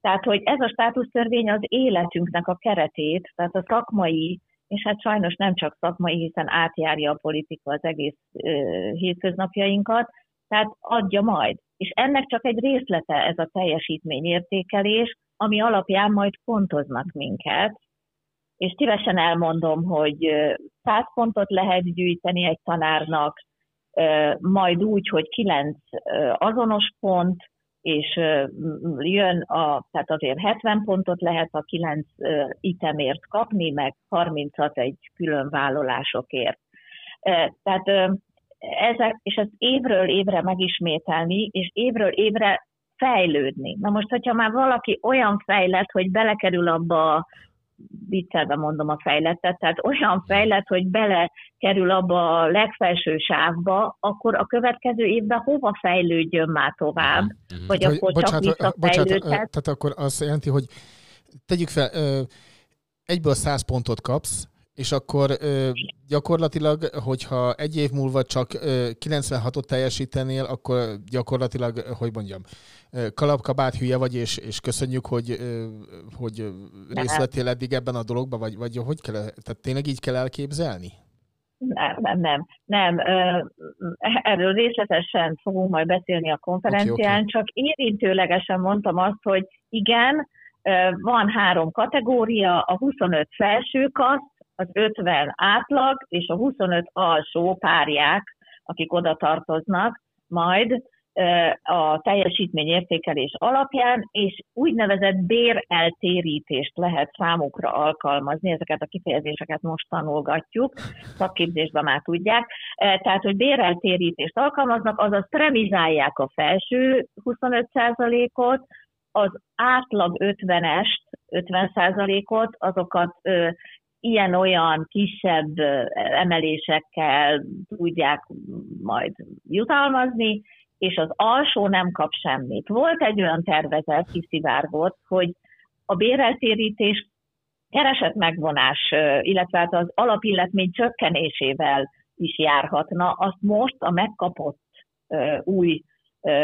Tehát, hogy ez a státusztörvény az életünknek a keretét, tehát a szakmai, és hát sajnos nem csak szakmai, hiszen átjárja a politika az egész ö, hétköznapjainkat, tehát adja majd. És ennek csak egy részlete ez a teljesítményértékelés, ami alapján majd pontoznak minket, és szívesen elmondom, hogy 100 pontot lehet gyűjteni egy tanárnak, majd úgy, hogy 9 azonos pont, és jön a, tehát azért 70 pontot lehet a 9 ö, itemért kapni, meg 30-at egy külön vállalásokért. Tehát ezek, és ezt évről évre megismételni, és évről évre fejlődni. Na most, hogyha már valaki olyan fejlett, hogy belekerül abba a viccelve mondom a fejlettet, tehát olyan fejlett, hogy belekerül abba a legfelső sávba, akkor a következő évben hova fejlődjön már tovább? Mhm. Vagy akkor csak bocsánat, visszafejlődhet? tehát akkor azt jelenti, hogy tegyük fel, egyből 100 pontot kapsz, és akkor ö, gyakorlatilag, hogyha egy év múlva csak ö, 96-ot teljesítenél, akkor gyakorlatilag, hogy mondjam, kalapkabát hülye vagy, és, és köszönjük, hogy, ö, hogy részt vettél eddig ebben a dologban, vagy, vagy hogy kell, tehát tényleg így kell elképzelni? Nem, nem, nem. nem. Erről részletesen fogunk majd beszélni a konferencián, Oké, csak érintőlegesen mondtam azt, hogy igen, van három kategória, a 25 felső kaszt, az 50 átlag, és a 25 alsó párják, akik oda tartoznak, majd a teljesítményértékelés alapján, és úgynevezett béreltérítést lehet számukra alkalmazni, ezeket a kifejezéseket most tanulgatjuk, szakképzésben már tudják, tehát, hogy béreltérítést alkalmaznak, azaz premizálják a felső 25%-ot, az átlag 50-est, 50%-ot, azokat ilyen-olyan kisebb emelésekkel tudják majd jutalmazni, és az alsó nem kap semmit. Volt egy olyan tervezet, kiszivárgott, hogy a béreltérítés keresett megvonás, illetve hát az alapilletmény csökkenésével is járhatna. Azt most a megkapott új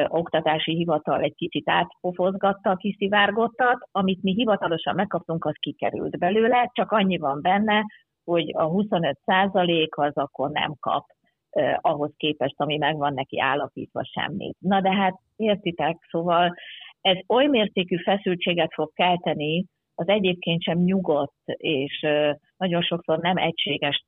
oktatási hivatal egy kicsit átpofozgatta a kiszivárgottat, amit mi hivatalosan megkaptunk, az kikerült belőle, csak annyi van benne, hogy a 25 százalék az akkor nem kap eh, ahhoz képest, ami megvan neki állapítva semmit. Na de hát értitek, szóval ez oly mértékű feszültséget fog kelteni az egyébként sem nyugodt és eh, nagyon sokszor nem egységes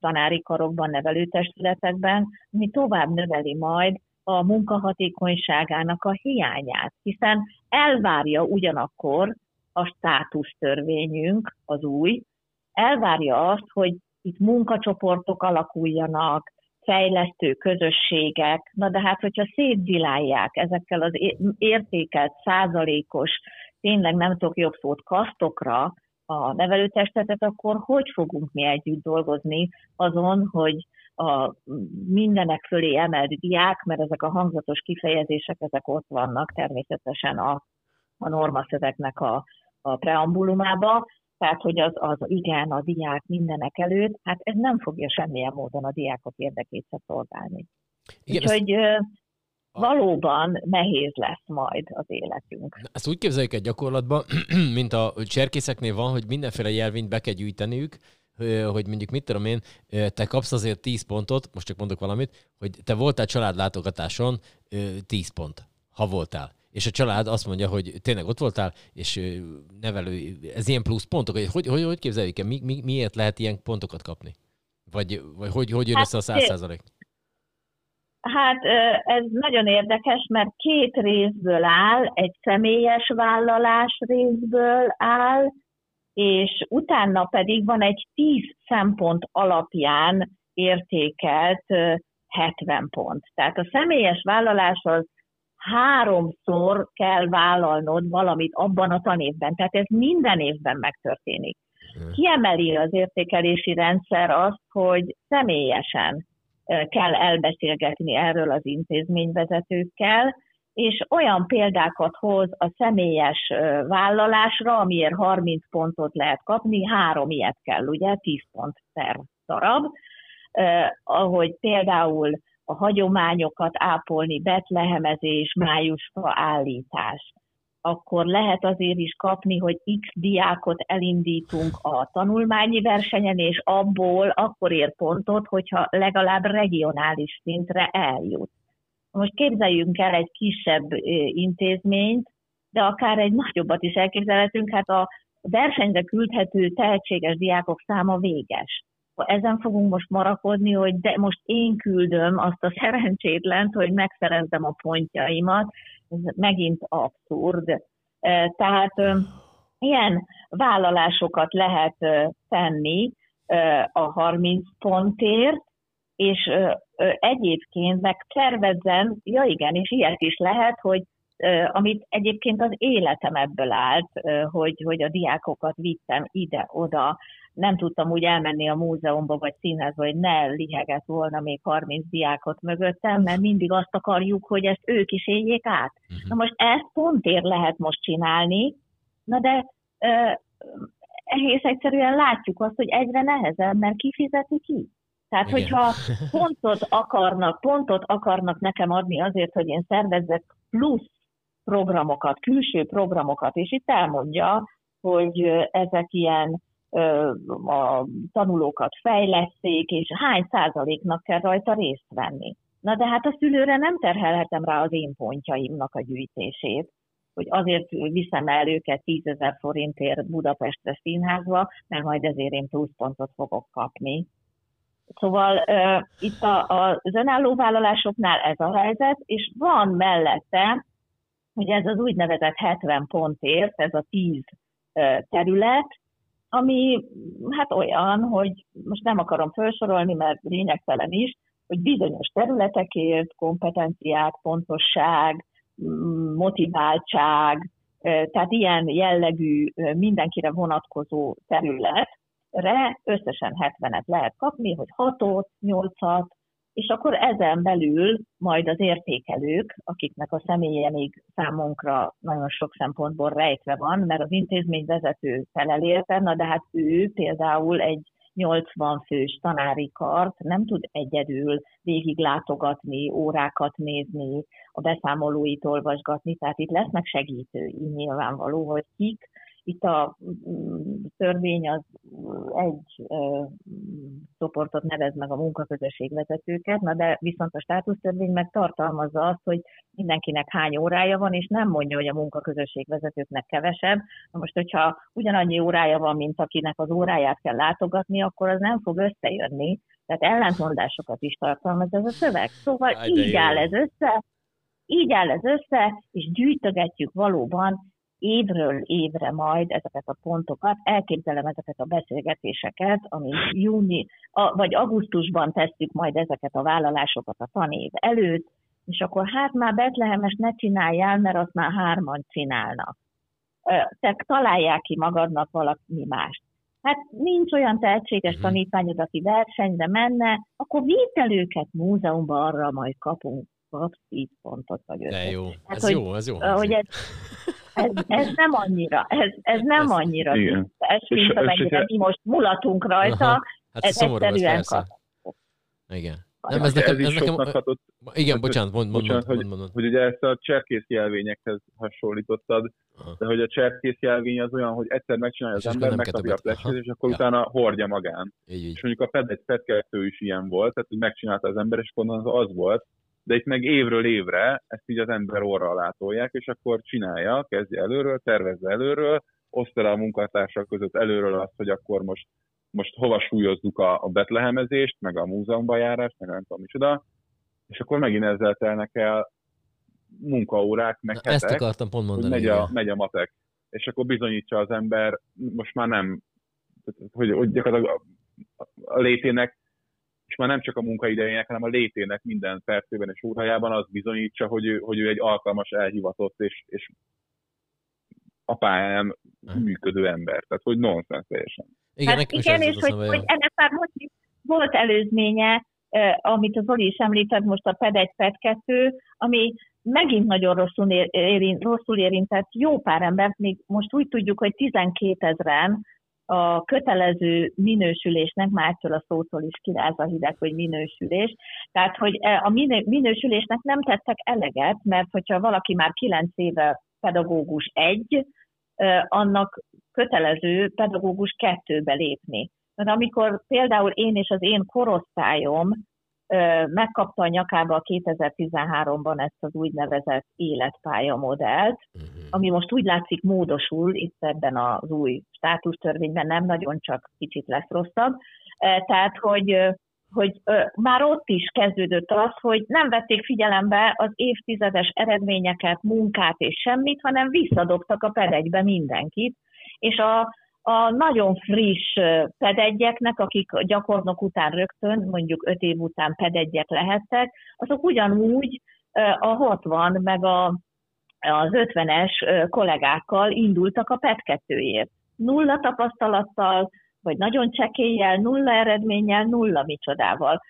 tanári karokban, nevelőtestületekben, ami tovább növeli majd a munkahatékonyságának a hiányát, hiszen elvárja ugyanakkor a státusztörvényünk, az új, elvárja azt, hogy itt munkacsoportok alakuljanak, fejlesztő közösségek, na de hát, hogyha szétzilálják ezekkel az értékelt százalékos, tényleg nem tudok jobb szót, kasztokra a nevelőtestetet, akkor hogy fogunk mi együtt dolgozni azon, hogy a mindenek fölé emelt diák, mert ezek a hangzatos kifejezések, ezek ott vannak természetesen a, a normaszövegnek a, a preambulumába, tehát, hogy az, az igen, a diák mindenek előtt, hát ez nem fogja semmilyen módon a diákok érdekét se szolgálni. Igen, ezt, Úgyhogy ö, valóban nehéz lesz majd az életünk. ezt úgy képzeljük egy gyakorlatban, <clears throat> mint a cserkészeknél van, hogy mindenféle jelvényt be kell gyűjteniük, hogy mondjuk mit tudom én, te kapsz azért 10 pontot, most csak mondok valamit, hogy te voltál családlátogatáson ö, 10 pont, ha voltál. És a család azt mondja, hogy tényleg ott voltál, és nevelő, ez ilyen plusz pontok, hogy hogy, hogy, hogy képzeljük el, mi, mi, miért lehet ilyen pontokat kapni? Vagy, vagy hogy, hogy jön Hát, össze a száz százalék? Hát ez nagyon érdekes, mert két részből áll, egy személyes vállalás részből áll, és utána pedig van egy 10 szempont alapján értékelt ö, 70 pont. Tehát a személyes vállalás az háromszor kell vállalnod valamit abban a tanévben. Tehát ez minden évben megtörténik. Kiemeli az értékelési rendszer azt, hogy személyesen kell elbeszélgetni erről az intézményvezetőkkel, és olyan példákat hoz a személyes vállalásra, amiért 30 pontot lehet kapni, három ilyet kell, ugye, 10 pont per darab, ahogy például a hagyományokat ápolni, betlehemezés, májusfa állítás. Akkor lehet azért is kapni, hogy X diákot elindítunk a tanulmányi versenyen, és abból akkor ér pontot, hogyha legalább regionális szintre eljut. Most képzeljünk el egy kisebb intézményt, de akár egy nagyobbat is elképzelhetünk, hát a versenyre küldhető tehetséges diákok száma véges. Ezen fogunk most marakodni, hogy de most én küldöm azt a szerencsétlent, hogy megszerezzem a pontjaimat, megint abszurd. Tehát ilyen vállalásokat lehet tenni a 30 pontért, és egyébként meg szervezzen, ja igen, és ilyet is lehet, hogy amit egyébként az életem ebből állt, hogy, hogy a diákokat vittem ide-oda, nem tudtam úgy elmenni a múzeumba vagy színházba, hogy ne lihegett volna még 30 diákot mögöttem, mert mindig azt akarjuk, hogy ezt ők is éljék át. Na most ezt pontért lehet most csinálni, na de ö, egész egyszerűen látjuk azt, hogy egyre nehezebb, mert kifizeti ki. Tehát, Igen. hogyha pontot akarnak, pontot akarnak nekem adni azért, hogy én szervezzek plusz programokat, külső programokat, és itt elmondja, hogy ezek ilyen a tanulókat fejleszték, és hány százaléknak kell rajta részt venni. Na de hát a szülőre nem terhelhetem rá az én pontjaimnak a gyűjtését, hogy azért viszem el őket 10 ezer forintért Budapestre színházba, mert majd ezért én pluszpontot fogok kapni. Szóval uh, itt a, a, önálló vállalásoknál ez a helyzet, és van mellette, hogy ez az úgynevezett 70 pontért, ez a 10 uh, terület, ami hát olyan, hogy most nem akarom felsorolni, mert lényegtelen is, hogy bizonyos területekért kompetenciák, pontosság, mm, motiváltság, tehát ilyen jellegű, mindenkire vonatkozó területre összesen 70-et lehet kapni, hogy 6-ot, 8-at, és akkor ezen belül majd az értékelők, akiknek a személye még számunkra nagyon sok szempontból rejtve van, mert az intézményvezető felel érte, na de hát ő például egy 80 fős tanári kart nem tud egyedül végig látogatni, órákat nézni, a beszámolóit olvasgatni, tehát itt lesznek segítői nyilvánvaló, hogy kik. Itt a mm, törvény az egy csoportot nevez meg a munkaközösségvezetőket, na de viszont a státusztörvény meg tartalmazza azt, hogy mindenkinek hány órája van, és nem mondja, hogy a munkaközösségvezetőknek kevesebb. Na most, hogyha ugyanannyi órája van, mint akinek az óráját kell látogatni, akkor az nem fog összejönni. Tehát ellentmondásokat is tartalmaz ez a szöveg. Szóval Aj, így jó. áll ez össze, így áll ez össze, és gyűjtögetjük valóban évről évre majd ezeket a pontokat, elképzelem ezeket a beszélgetéseket, ami júni, a, vagy augusztusban tesszük majd ezeket a vállalásokat a tanév előtt, és akkor hát már Betlehemes ne csináljál, mert azt már hárman csinálnak. Te találják ki magadnak valami mást. Hát nincs olyan tehetséges Mhm. tanítványod, aki versenyre menne, akkor vidd el őket múzeumba, arra majd kapunk, kapsz 10 pontot vagy De ötöt. jó, Hát, ez hogy- jó, ez jó. Hogy ez, <laughs> ez, ez nem annyira, ez, ez nem Ez- annyira Igen. vicces, mint És- és amennyire mi most mulatunk rajta, Aha. Hát ez szomorú, ez egyszerűen kap. Igen. Nem, ez ez, nekem, is ez nekem, soknak hatott, igen, hogy- bocsánat, mond, mond, bocsánat, mond, hogy- mond, mond. hogy ugye ezt a cserkész jelvényekhez hasonlítottad, Aha. de hogy a cserkész jelvény az olyan, hogy egyszer megcsinálja És az ember, megkapja a plekkét, és akkor Ja. utána hordja magán. Így, így. És mondjuk a FED egy FED 2 is ilyen volt, tehát hogy megcsinálta az ember, és akkor az az volt, de itt meg évről évre ezt így az ember orra alá tolják, és akkor csinálja, kezdje előről, tervezze előről, oszta le a munkatársak között előről azt, hogy akkor most, most hova súlyozzuk a, a betlehemezést, meg a múzeumba járást, meg nem tudom micsoda, és akkor megint ezzel telnek el munkaórák, meg Na, hetek, ezt akartam pont hogy mondani. megy a, megy a matek. És akkor bizonyítsa az ember, most már nem, hogy, hogy gyakorlatilag a, a létének, és már nem csak a munkaidejének, hanem a létének minden percében és órájában az bizonyítsa, hogy ő, hogy ő egy alkalmas, elhivatott és, és a pályán működő ember. Tehát, hogy nonsens teljesen. Igen, hát igen, és hogy, hogy ennek már most is volt előzménye, eh, amit az Zoli is említett, most a PED 1, PED 2, ami megint nagyon rosszul, ér, érint, rosszul érintett jó pár embert, még most úgy tudjuk, hogy 12 ezeren a kötelező minősülésnek, már a szótól is kiráz a hideg, hogy minősülés. Tehát, hogy eh, a minő- minősülésnek nem tettek eleget, mert hogyha valaki már 9 éve pedagógus egy, eh, annak kötelező pedagógus kettőbe lépni. Tehát amikor például én és az én korosztályom megkapta a nyakába a 2013-ban ezt az úgynevezett életpálya modellt, Mhm. ami most úgy látszik módosul itt ebben az új státusztörvényben, nem nagyon csak kicsit lesz rosszabb. Tehát, hogy hogy ö, már ott is kezdődött az, hogy nem vették figyelembe az évtizedes eredményeket, munkát és semmit, hanem visszadobtak a pedegybe mindenkit, és a, a nagyon friss pedegyeknek, akik gyakornok után rögtön, mondjuk öt év után pedegyek lehettek, azok ugyanúgy a 60 meg a, az 50-es ö, kollégákkal indultak a PET 2-ért. Nulla tapasztalattal, vagy nagyon csekélyel, nulla eredménnyel, nulla micsodával.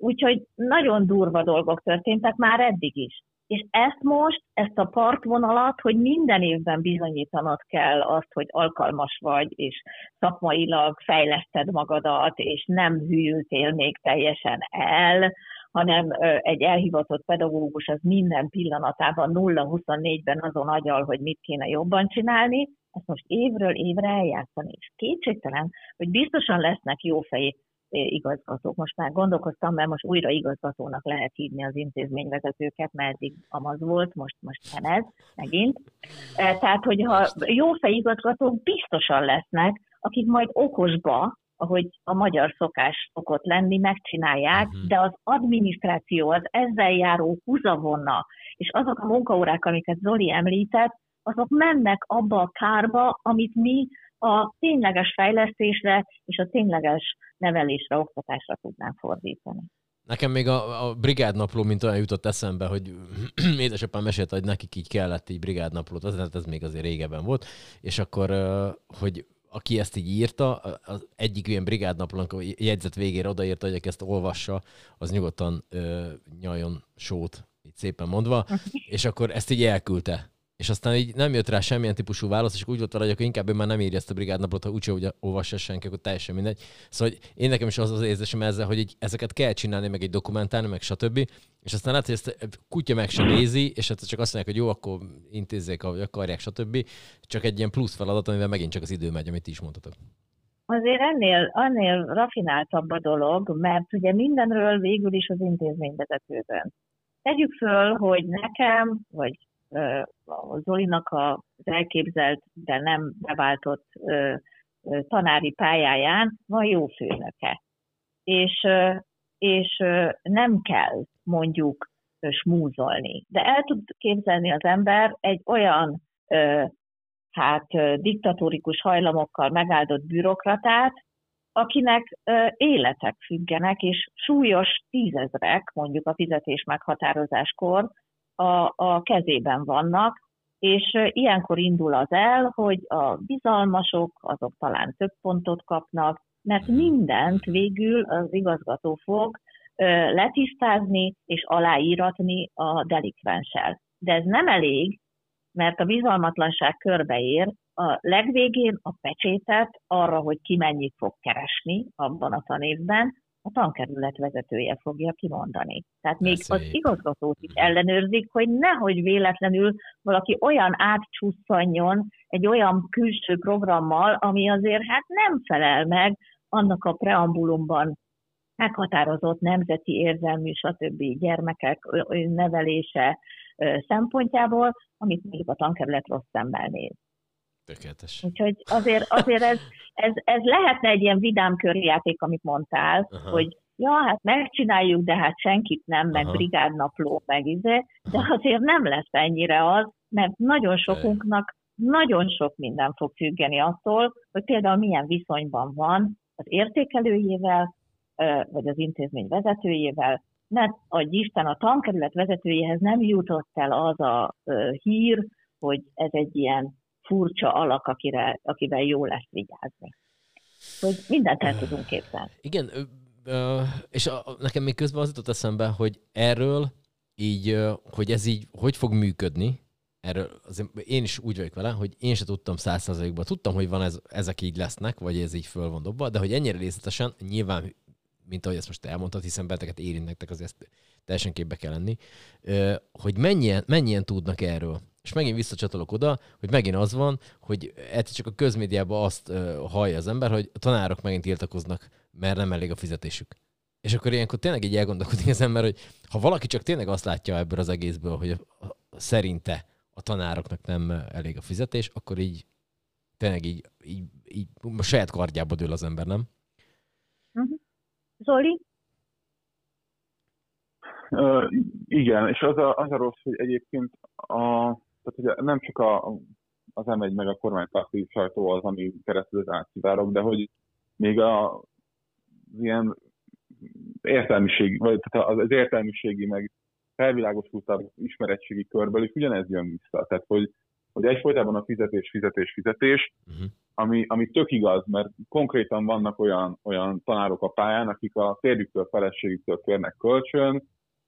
Úgyhogy nagyon durva dolgok történtek már eddig is. És ezt most, ezt a partvonalat, hogy minden évben bizonyítanod kell azt, hogy alkalmas vagy, és szakmailag fejleszted magadat, és nem hűltél még teljesen el, hanem egy elhivatott pedagógus az minden pillanatában 0-24-ben azon agyal, hogy mit kéne jobban csinálni, ezt most évről évre eljátszani. És kétségtelen, hogy biztosan lesznek jófejű igazgatók. Most már gondolkoztam, mert most újra igazgatónak lehet hívni az intézményvezetőket, mert eddig amaz volt, most, most nem ez, megint. E, Tehát, hogyha jófej igazgatók biztosan lesznek, akik majd okosba, ahogy a magyar szokás szokott lenni, megcsinálják, Mhm. de az adminisztráció, az ezzel járó húzavonna, és azok a munkaórák, amiket Zoli említett, azok mennek abba a kárba, amit mi a tényleges fejlesztésre és a tényleges nevelésre, oktatásra tudnánk fordítani. Nekem még a, a brigádnapló, mint olyan jutott eszembe, hogy <clears throat> édesapám mesélte, hogy nekik így kellett így brigádnaplót, az, hát ez még azért régebben volt, és akkor, hogy aki ezt így írta, az egyik ilyen brigádnaplónak a jegyzet végére odaírta, hogy aki ezt olvassa, az nyugodtan ö, nyaljon sót, így szépen mondva, <laughs> és akkor ezt így elküldte. És aztán így nem jött rá semmilyen típusú válasz, és úgy volt vele, hogy akkor inkább ő már nem írja ezt a brigádnaplót, ha úgyse hogy olvassa senki, akkor teljesen mindegy. Szóval hogy én nekem is az az érzésem ezzel, hogy így ezeket kell csinálni, meg egy dokumentálni, meg stb. És aztán lehet, hogy ezt kutya meg sem nézi, és hát csak azt mondják, hogy jó, akkor intézzék, ahogy akarják, stb. Csak egy ilyen plusz feladat, amivel megint csak az idő megy, amit is mondtatok. Azért ennél, ennél rafináltabb a dolog, mert ugye mindenről végül is az intézményvezetőben. Tegyük föl, hogy nekem, vagy a Zolinak az elképzelt, de nem beváltott tanári pályáján van jó főnöke. És, és nem kell mondjuk smúzolni. De el tud képzelni az ember egy olyan hát diktatórikus hajlamokkal megáldott bürokratát, akinek életek függenek, és súlyos tízezrek, mondjuk a fizetés meghatározáskor a, a kezében vannak, és ilyenkor indul az el, hogy a bizalmasok, azok talán több pontot kapnak, mert mindent végül az igazgató fog letisztázni és aláíratni a delikvenssel. De ez nem elég, mert a bizalmatlanság körbeér, a legvégén a pecsétet arra, hogy ki mennyit fog keresni abban a tanévben, a tankerület vezetője fogja kimondani. Tehát még Ez az szép. igazgatót is ellenőrzik, hogy nehogy véletlenül valaki olyan átcsusszanjon egy olyan külső programmal, ami azért hát nem felel meg annak a preambulumban meghatározott nemzeti érzelmű, stb. gyermekek nevelése szempontjából, amit még a tankerület rossz szemmel néz. Tökéletes. Úgyhogy azért, azért ez, ez, ez lehetne egy ilyen vidám körjáték, amit mondtál, Aha. Hogy ja, hát megcsináljuk, de hát senkit nem, meg Aha. brigádnapló, meg izé, de azért nem lesz ennyire az, mert nagyon sokunknak nagyon sok minden fog függeni attól, hogy például milyen viszonyban van az értékelőjével, vagy az intézmény vezetőjével, mert adj Isten, a tankerület vezetőjéhez nem jutott el az a hír, hogy ez egy ilyen furcsa alak, akire, akivel jó lesz vigyázni. Hogy mindent el tudunk képzelni. Igen, és nekem még közben az jutott eszembe, hogy erről így, hogy ez így hogy fog működni, erről azért én is úgy vagyok vele, hogy én se tudtam százszerzalékban. Tudtam, hogy van ez, ezek így lesznek, vagy ez így föl van dobva, de hogy ennyire részletesen, nyilván, mint ahogy ezt most elmondtad, hiszen beteket érint nektek, azért ezt teljesen képbe kell lenni, hogy mennyien, mennyien tudnak erről. És megint visszacsatolok oda, hogy megint az van, hogy egyszer csak a közmédiában azt hallja az ember, hogy a tanárok megint tiltakoznak, mert nem elég a fizetésük. És akkor ilyenkor tényleg így elgondolkodik az ember, hogy ha valaki csak tényleg azt látja ebből az egészből, hogy szerinte a tanároknak nem elég a fizetés, akkor így tényleg így, így, így a saját kardjába dől az ember, nem? Zoli? Ö, igen, és az a, az a rossz, hogy egyébként a, tehát ugye nem csak a, az M1 meg a kormánypárti sajtó az, ami keresztül az átszivárok, de hogy még a, az ilyen értelmiség, vagy tehát az, az értelmiségi, meg felvilágosultabb ismeretségi körből is ugyanez jön vissza. Tehát, hogy, hogy egyfolytában a fizetés, fizetés, fizetés, Uh-huh. Ami, ami tök igaz, mert konkrétan vannak olyan, olyan tanárok a pályán, akik a férjüktől, feleségüktől kérnek kölcsön,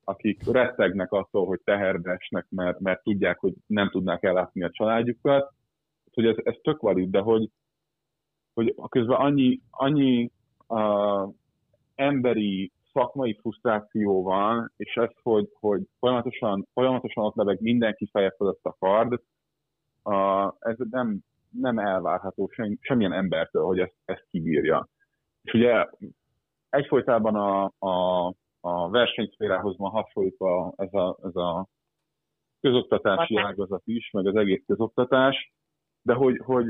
akik rettegnek attól, hogy teherbe esnek, mert, mert tudják, hogy nem tudnák ellátni a családjukat. Hogy ez, ez tök valid, de hogy, hogy közben annyi, annyi uh, emberi, szakmai frusztráció van, és ez, hogy, hogy folyamatosan, folyamatosan ott lebeg mindenki feje fölött a kard, uh, ez nem, nem elvárható sem, semmilyen embertől, hogy ezt, ezt kibírja. És ugye egyfolytában a, a, a versenyszférához van hasonlítva ez a, ez a közoktatási ágazat is, meg az egész közoktatás, de hogy, hogy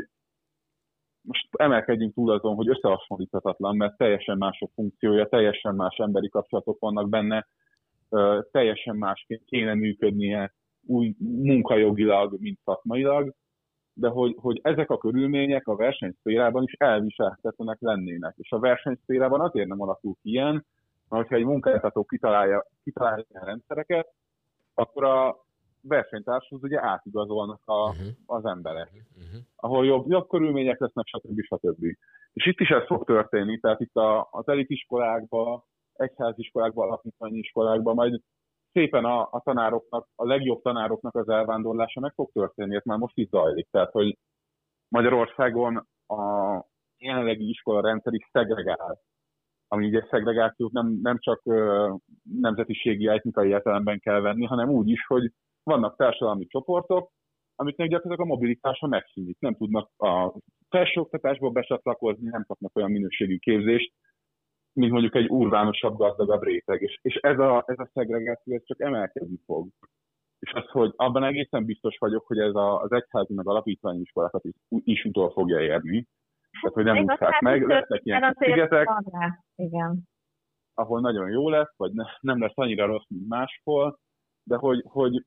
most emelkedjünk túl azon, hogy összehasonlíthatatlan, mert teljesen más a funkciója, teljesen más emberi kapcsolatok vannak benne, teljesen másként kéne működnie úgy munkajogilag, mint szakmailag, de hogy, hogy ezek a körülmények a versenyszférában is elviselhetetlenek lennének. És a versenyszférában azért nem alakul ki ilyen, mert hogyha egy munkáltató kitalálja, kitalálja ilyen rendszereket, akkor a versenytárshoz ugye átigazolnak a, Uh-huh. az emberek Uh-huh. ahol jobb, jobb körülmények lesznek, stb. stb. És itt is ez fog történni, tehát itt a, az elitiskolákban, egyháziskolákban, alapítványi iskolákban majd szépen a, a tanároknak, a legjobb tanároknak az elvándorlása meg fog történni, ez már most is zajlik. Tehát, hogy Magyarországon a jelenlegi iskola rendszer is szegregál. Ami ugye szegregációt nem, nem csak ö, nemzetiségi, etnikai értelemben kell venni, hanem úgy is, hogy vannak társadalmi csoportok, amiknek gyakorlatilag a mobilitása megszűnik. Nem tudnak a felsőoktatásba becsatlakozni, nem kapnak olyan minőségű képzést, mint mondjuk egy urbánosabb, gazdagabb réteg. És, és ez, a, ez a szegregáció ez csak emelkedni fog. És az, hogy abban egészen biztos vagyok, hogy ez a, az egyházi meg alapítványi iskolákat is, is utol fogja érni. Tehát, hogy nem úszák meg, lesznek ilyen szigetek. Igen. ahol nagyon jó lesz, vagy ne, nem lesz annyira rossz, mint máshol, de hogy, hogy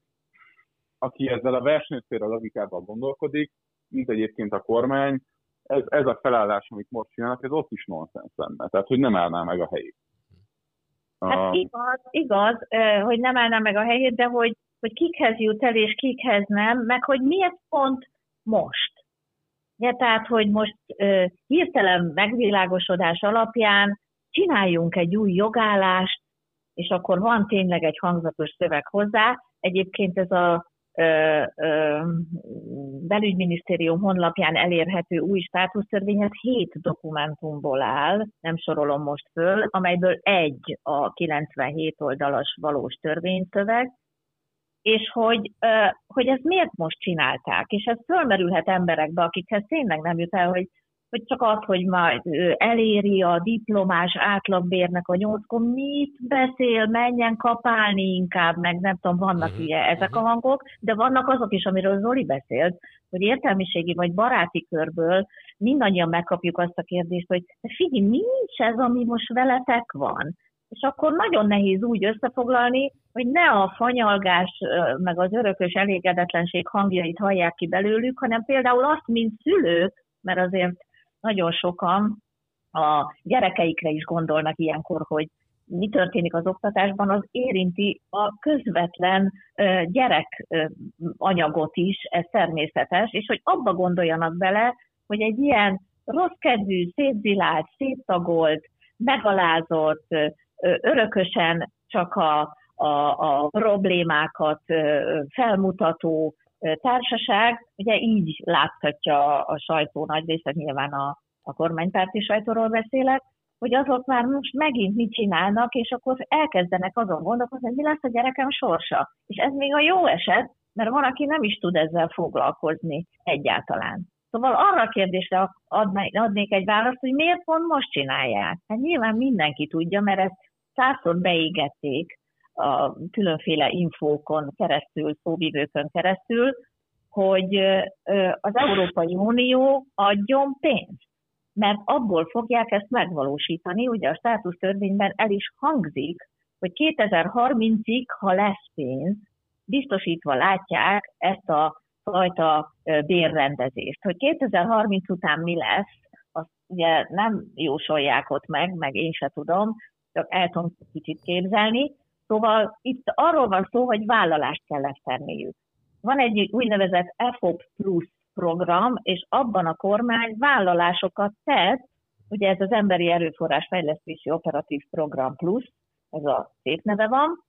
aki ezzel a versenyszféra logikával gondolkodik, mint egyébként a kormány, ez, ez a felállás, amit most csinálnak, ez ott is nonsens lenne. Tehát, hogy nem állná meg a helyét. Hát igaz, igaz, hogy nem állna meg a helyét, de hogy, hogy kikhez jut el és kikhez nem, meg hogy miért pont most. Ja, tehát, hogy most ö, hirtelen megvilágosodás alapján csináljunk egy új jogállást, és akkor van tényleg egy hangzatos szöveg hozzá. Egyébként ez a belügyminisztérium honlapján elérhető új státusztörvény, ez hét dokumentumból áll, nem sorolom most föl, amelyből egy a 97 oldalas valós törvényszöveg, és hogy, hogy ezt miért most csinálták, és ez fölmerülhet emberekbe, akikhez tényleg nem jut el, hogy, hogy csak az, hogy majd eléri a diplomás átlagbérnek a nyolckor, mit beszél, menjen kapálni inkább, meg nem tudom, vannak Mhm, ugye ezek a hangok, de vannak azok is, amiről Zoli beszélt, hogy értelmiségi vagy baráti körből mindannyian megkapjuk azt a kérdést, hogy de figyelj, is ez, ami most veletek van? És akkor nagyon nehéz úgy összefoglalni, hogy ne a fanyalgás meg az örökös elégedetlenség hangjait hallják ki belőlük, hanem például azt, mint szülők, mert azért nagyon sokan a gyerekeikre is gondolnak ilyenkor, hogy mi történik az oktatásban, az érinti a közvetlen gyerek anyagot is, ez természetes, és hogy abba gondoljanak bele, hogy egy ilyen rossz kedvű, szétzilált, széttagolt, megalázott, örökösen csak a, a, a problémákat felmutató társaság, ugye így láthatja a, sajtó nagy része, nyilván a, a kormánypárti sajtóról beszélek, hogy azok már most megint mit csinálnak, és akkor elkezdenek azon gondolkozni, hogy mi lesz a gyerekem sorsa. És ez még a jó eset, mert van, aki nem is tud ezzel foglalkozni egyáltalán. Szóval arra a kérdésre adné- adnék egy választ, hogy miért pont most csinálják. Hát nyilván mindenki tudja, mert ezt százszor beégették a különféle infókon keresztül, szóvivőkön keresztül, hogy az Európai Unió adjon pénzt mert abból fogják ezt megvalósítani, ugye a státusztörvényben el is hangzik, hogy 2030-ig, ha lesz pénz, biztosítva látják ezt a fajta bérrendezést. Hogy 2030 után mi lesz, azt ugye nem jósolják ott meg, meg én se tudom, csak el tudom kicsit képzelni. Szóval itt arról van szó, hogy vállalást kellett tenniük. Van egy úgynevezett EFOP Plus program, és abban a kormány vállalásokat tett, ugye ez az Emberi Erőforrás Fejlesztési Operatív Program Plus, ez a szép neve van,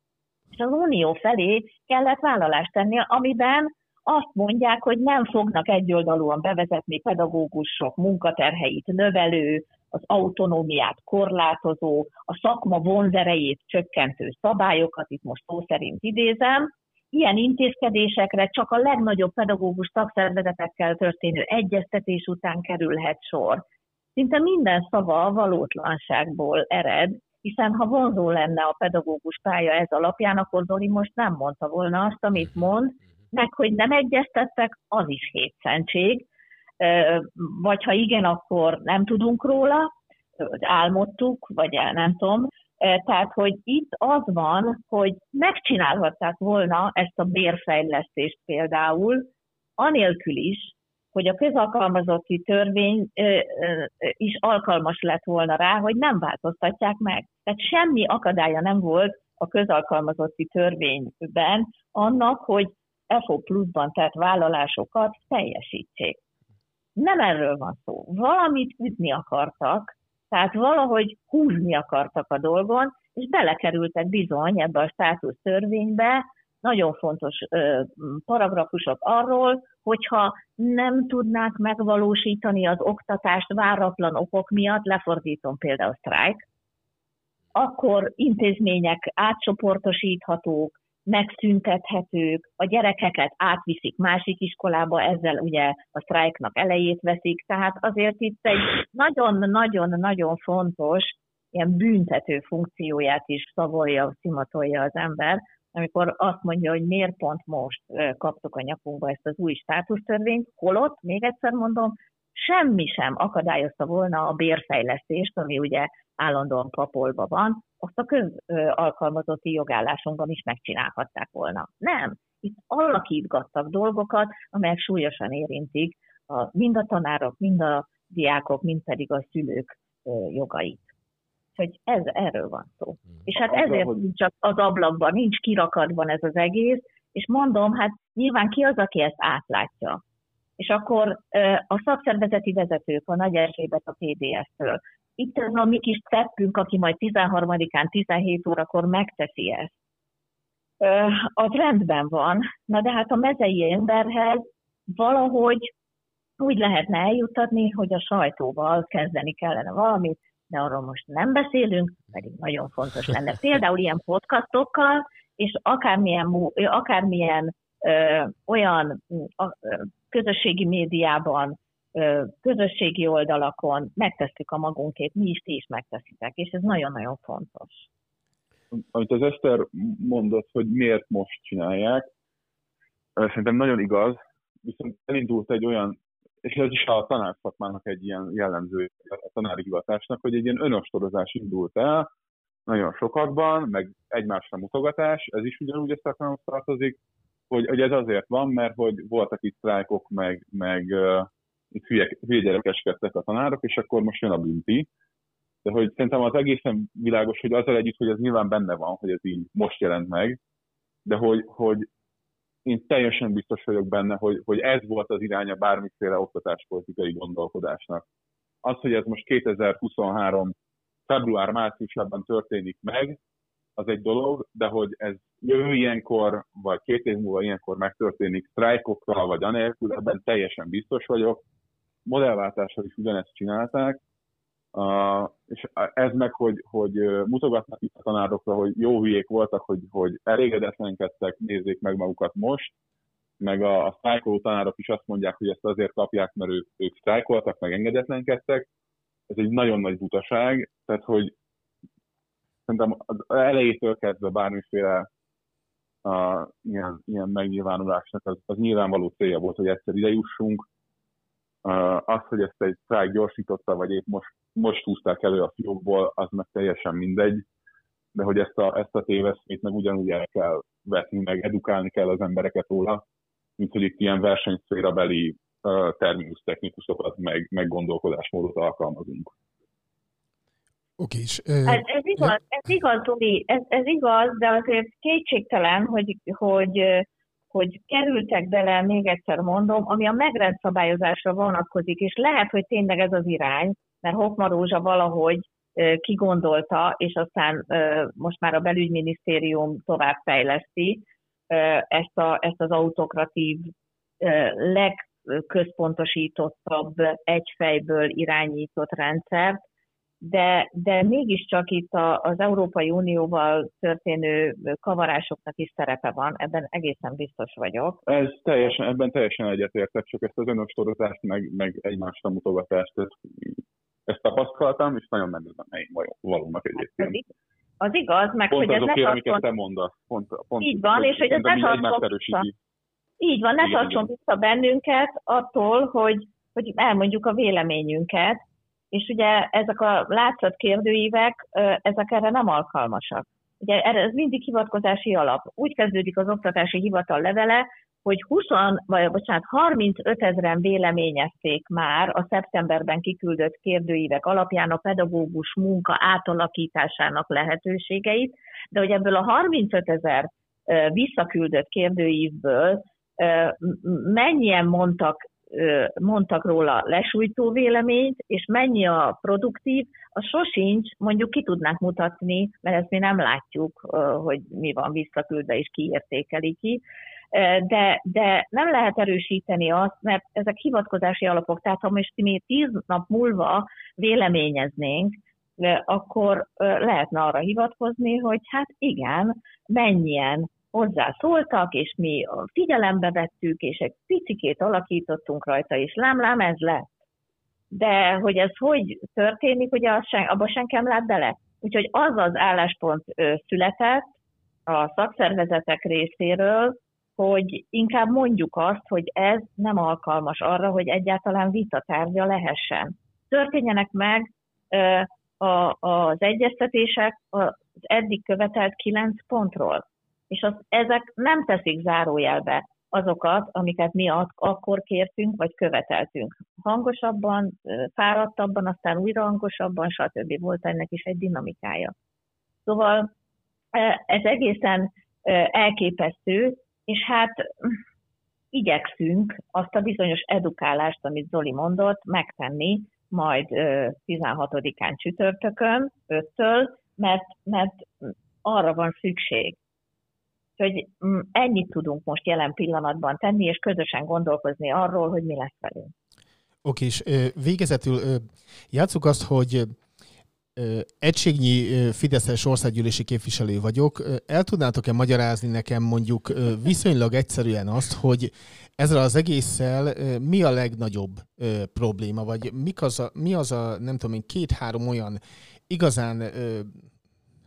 és az Unió felé kellett vállalást tenni, amiben azt mondják, hogy nem fognak egyoldalúan bevezetni pedagógusok munkaterheit növelő, az autonómiát korlátozó, a szakma vonzerejét csökkentő szabályokat, itt most szó szerint idézem, ilyen intézkedésekre csak a legnagyobb pedagógus szakszervezetekkel történő egyeztetés után kerülhet sor. Szinte minden szava a valótlanságból ered, hiszen ha vonzó lenne a pedagógus pálya ez alapján, akkor Zoli most nem mondta volna azt, amit mond, meg hogy nem egyeztettek, az is hétszentség, vagy ha igen, akkor nem tudunk róla, álmodtuk, vagy el nem tudom. Tehát, hogy itt az van, hogy megcsinálhatták volna ezt a bérfejlesztést például, anélkül is, hogy a közalkalmazotti törvény is alkalmas lett volna rá, hogy nem változtatják meg. Tehát semmi akadálya nem volt a közalkalmazotti törvényben annak, hogy FO pluszban tett vállalásokat teljesítsék. Nem erről van szó. Valamit ütni akartak, tehát valahogy húzni akartak a dolgon, és belekerültek bizony ebbe a státusz törvénybe nagyon fontos ö, paragrafusok arról, hogyha nem tudnák megvalósítani az oktatást váratlan okok miatt, lefordítom például sztrájk, akkor intézmények átcsoportosíthatók, megszüntethetők, a gyerekeket átviszik másik iskolába, ezzel ugye a sztrájknak elejét veszik, tehát azért itt egy nagyon-nagyon-nagyon fontos ilyen büntető funkcióját is szavolja, szimatolja az ember, amikor azt mondja, hogy miért pont most kaptuk a nyakunkba ezt az új státusztörvényt, holott, még egyszer mondom, semmi sem akadályozta volna a bérfejlesztést, ami ugye állandóan papolva van, azt a közalkalmazotti jogállásunkban is megcsinálhatták volna. Nem. Itt alakítgattak dolgokat, amelyek súlyosan érintik a, mind a tanárok, mind a diákok, mind pedig a szülők jogait. Hogy ez, erről van szó. És hát ezért hogy- csak az ablakban, nincs kirakatban ez az egész, és mondom, hát nyilván ki az, aki ezt átlátja. És akkor a szakszervezeti vezetők, a Nagy Erzsébet a PDS-től, itt ez a mi kis teppünk, aki majd 13-án 17 órakor megteszi ezt. Az rendben van, na de hát a mezei emberhez valahogy úgy lehetne eljuttatni, hogy a sajtóval kezdeni kellene valamit, de arról most nem beszélünk, pedig nagyon fontos lenne. <laughs> Például ilyen podcastokkal, és akármilyen, akármilyen ö, olyan ö, közösségi médiában, közösségi oldalakon megtesszük a magunkét, mi is, ti is megteszitek, és ez nagyon-nagyon fontos. amit az Eszter mondott, hogy miért most csinálják, szerintem nagyon igaz, viszont elindult egy olyan, és ez is a tanárszakmának egy ilyen jellemző, a tanári hivatásnak, hogy egy ilyen önostorozás indult el, nagyon sokakban, meg egymásra mutogatás, ez is ugyanúgy a szakmához tartozik, hogy, hogy ez azért van, mert hogy voltak itt sztrájkok, meg, meg uh, hülye, a tanárok, és akkor most jön a bünti. De hogy szerintem az egészen világos, hogy azzal együtt, hogy ez nyilván benne van, hogy ez így most jelent meg, de hogy, hogy én teljesen biztos vagyok benne, hogy, hogy ez volt az iránya bármiféle oktatáspolitikai gondolkodásnak. Az, hogy ez most 2023 február-márciusában történik meg, az egy dolog, de hogy ez jövő ilyenkor, vagy két év múlva ilyenkor megtörténik sztrájkokkal, vagy anélkül, ebben teljesen biztos vagyok. Modellváltással is ugyanezt csinálták, Uh, és ez meg, hogy, hogy mutogatnak itt a tanárokra, hogy jó hülyék voltak, hogy, hogy elégedetlenkedtek, nézzék meg magukat most, meg a, a sztrájkoló tanárok is azt mondják, hogy ezt azért kapják, mert ők, ők sztrájkoltak, meg engedetlenkedtek. Ez egy nagyon nagy butaság, tehát hogy szerintem az elejétől kezdve bármiféle uh, ilyen, ilyen megnyilvánulásnak az, az nyilvánvaló célja volt, hogy egyszer ide jussunk. Uh, az, hogy ezt egy sztrájk gyorsította, vagy épp most, most húzták elő a fiókból, az meg teljesen mindegy. de hogy ezt a, ezt a téveszmét meg ugyanúgy el kell vetni, meg edukálni kell az embereket róla, mint hogy itt ilyen versenyszférabeli uh, terminus technikusokat, meg, meg gondolkodásmódot alkalmazunk. Oké, és... Ez, ez igaz, ez igaz, Zoli, ez, ez igaz, de azért kétségtelen, hogy, hogy, hogy kerültek bele, még egyszer mondom, ami a megrendszabályozásra vonatkozik, és lehet, hogy tényleg ez az irány, mert Hokma Rózsa valahogy kigondolta, és aztán most már a belügyminisztérium továbbfejleszti ezt, a, ezt az autokratív, legközpontosítottabb, egyfejből irányított rendszert, de, de mégiscsak itt a, az Európai Unióval történő kavarásoknak is szerepe van, ebben egészen biztos vagyok. Ez teljesen, ebben teljesen egyetértek, csak ezt az önöstorozást, meg, meg egymásra mutogatást, ezt, ezt tapasztaltam, és nagyon a helyén valónak egyébként. Az igaz, meg pont hogy ez azokért, ne amiket tartson... te mondasz. Pont, pont, Így van, és hogy ez ne tartson vissza. Így van, ne tartson vissza bennünket attól, hogy, hogy elmondjuk a véleményünket, és ugye ezek a látszat kérdőívek, ezek erre nem alkalmasak. Ugye ez mindig hivatkozási alap. Úgy kezdődik az oktatási hivatal levele, hogy 20, vagy bocsánat, 35 ezeren véleményezték már a szeptemberben kiküldött kérdőívek alapján a pedagógus munka átalakításának lehetőségeit, de hogy ebből a 35 ezer visszaküldött kérdőívből mennyien mondtak mondtak róla lesújtó véleményt, és mennyi a produktív, az sosincs, mondjuk ki tudnánk mutatni, mert ezt mi nem látjuk, hogy mi van visszaküldve és ki értékeli ki, de, de nem lehet erősíteni azt, mert ezek hivatkozási alapok, tehát ha most mi tíz nap múlva véleményeznénk, akkor lehetne arra hivatkozni, hogy hát igen, mennyien hozzászóltak, és mi figyelembe vettük, és egy picikét alakítottunk rajta, és lám-lám, ez lett. De hogy ez hogy történik, ugye az sen, abba senki nem lát bele. Úgyhogy az az álláspont született a szakszervezetek részéről, hogy inkább mondjuk azt, hogy ez nem alkalmas arra, hogy egyáltalán vitatárgya lehessen. Történjenek meg az egyeztetések az eddig követelt kilenc pontról és az, ezek nem teszik zárójelbe azokat, amiket mi akkor kértünk, vagy követeltünk. Hangosabban, fáradtabban, aztán újra hangosabban, stb. Volt ennek is egy dinamikája. Szóval ez egészen elképesztő, és hát igyekszünk azt a bizonyos edukálást, amit Zoli mondott, megtenni majd 16-án csütörtökön, 5-től, mert, mert arra van szükség, Úgyhogy mm, ennyit tudunk most jelen pillanatban tenni, és közösen gondolkozni arról, hogy mi lesz velünk. Oké, és végezetül játsszuk azt, hogy egységnyi Fideszes országgyűlési képviselő vagyok. El tudnátok-e magyarázni nekem mondjuk viszonylag egyszerűen azt, hogy ezzel az egésszel mi a legnagyobb probléma, vagy mik az a, mi az a, nem tudom én, két-három olyan igazán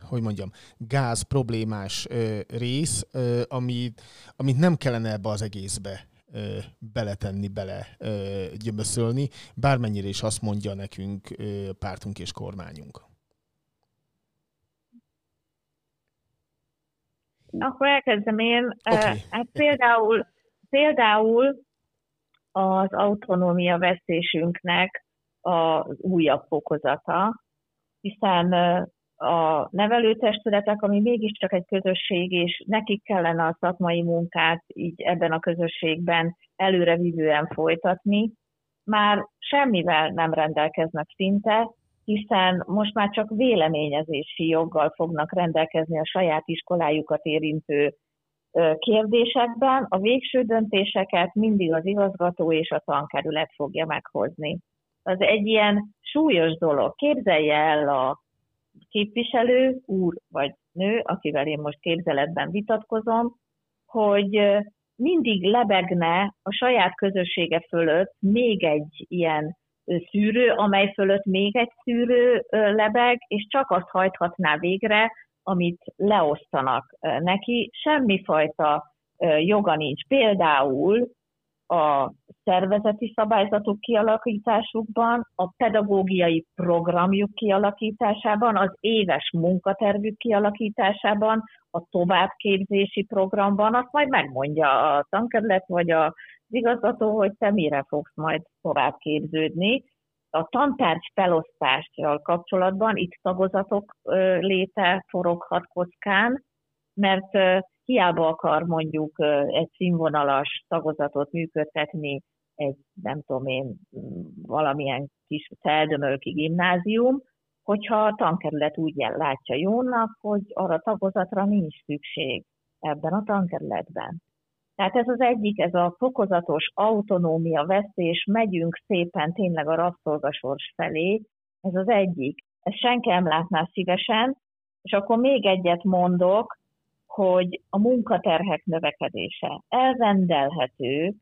hogy mondjam, gáz problémás ö, rész, ö, amit, amit nem kellene ebbe az egészbe ö, beletenni, bele ö, gyömöszölni, bármennyire is azt mondja nekünk ö, pártunk és kormányunk. Akkor elkezdem én. Okay. Hát például, például az autonómia vesztésünknek az újabb fokozata, hiszen a nevelőtestületek, ami mégiscsak egy közösség, és nekik kellene a szakmai munkát így ebben a közösségben előrevívően folytatni, már semmivel nem rendelkeznek szinte, hiszen most már csak véleményezési joggal fognak rendelkezni a saját iskolájukat érintő kérdésekben. A végső döntéseket mindig az igazgató és a tankerület fogja meghozni. Az egy ilyen súlyos dolog. Képzelje el a képviselő, úr vagy nő, akivel én most képzeletben vitatkozom, hogy mindig lebegne a saját közössége fölött még egy ilyen szűrő, amely fölött még egy szűrő lebeg, és csak azt hajthatná végre, amit leosztanak neki. Semmifajta joga nincs. Például a szervezeti szabályzatok kialakításukban, a pedagógiai programjuk kialakításában, az éves munkatervük kialakításában, a továbbképzési programban, azt majd megmondja a tankerület vagy az igazgató, hogy te mire fogsz majd továbbképződni. A tantárgy felosztással kapcsolatban itt tagozatok léte foroghat kockán, mert hiába akar mondjuk egy színvonalas tagozatot működtetni egy, nem tudom én, valamilyen kis feldömölki gimnázium, hogyha a tankerület úgy látja jónak, hogy arra tagozatra nincs szükség ebben a tankerületben. Tehát ez az egyik, ez a fokozatos autonómia vesztés, megyünk szépen tényleg a rabszolgasors felé, ez az egyik. Ezt senki nem látná szívesen, és akkor még egyet mondok, hogy a munkaterhek növekedése elrendelhető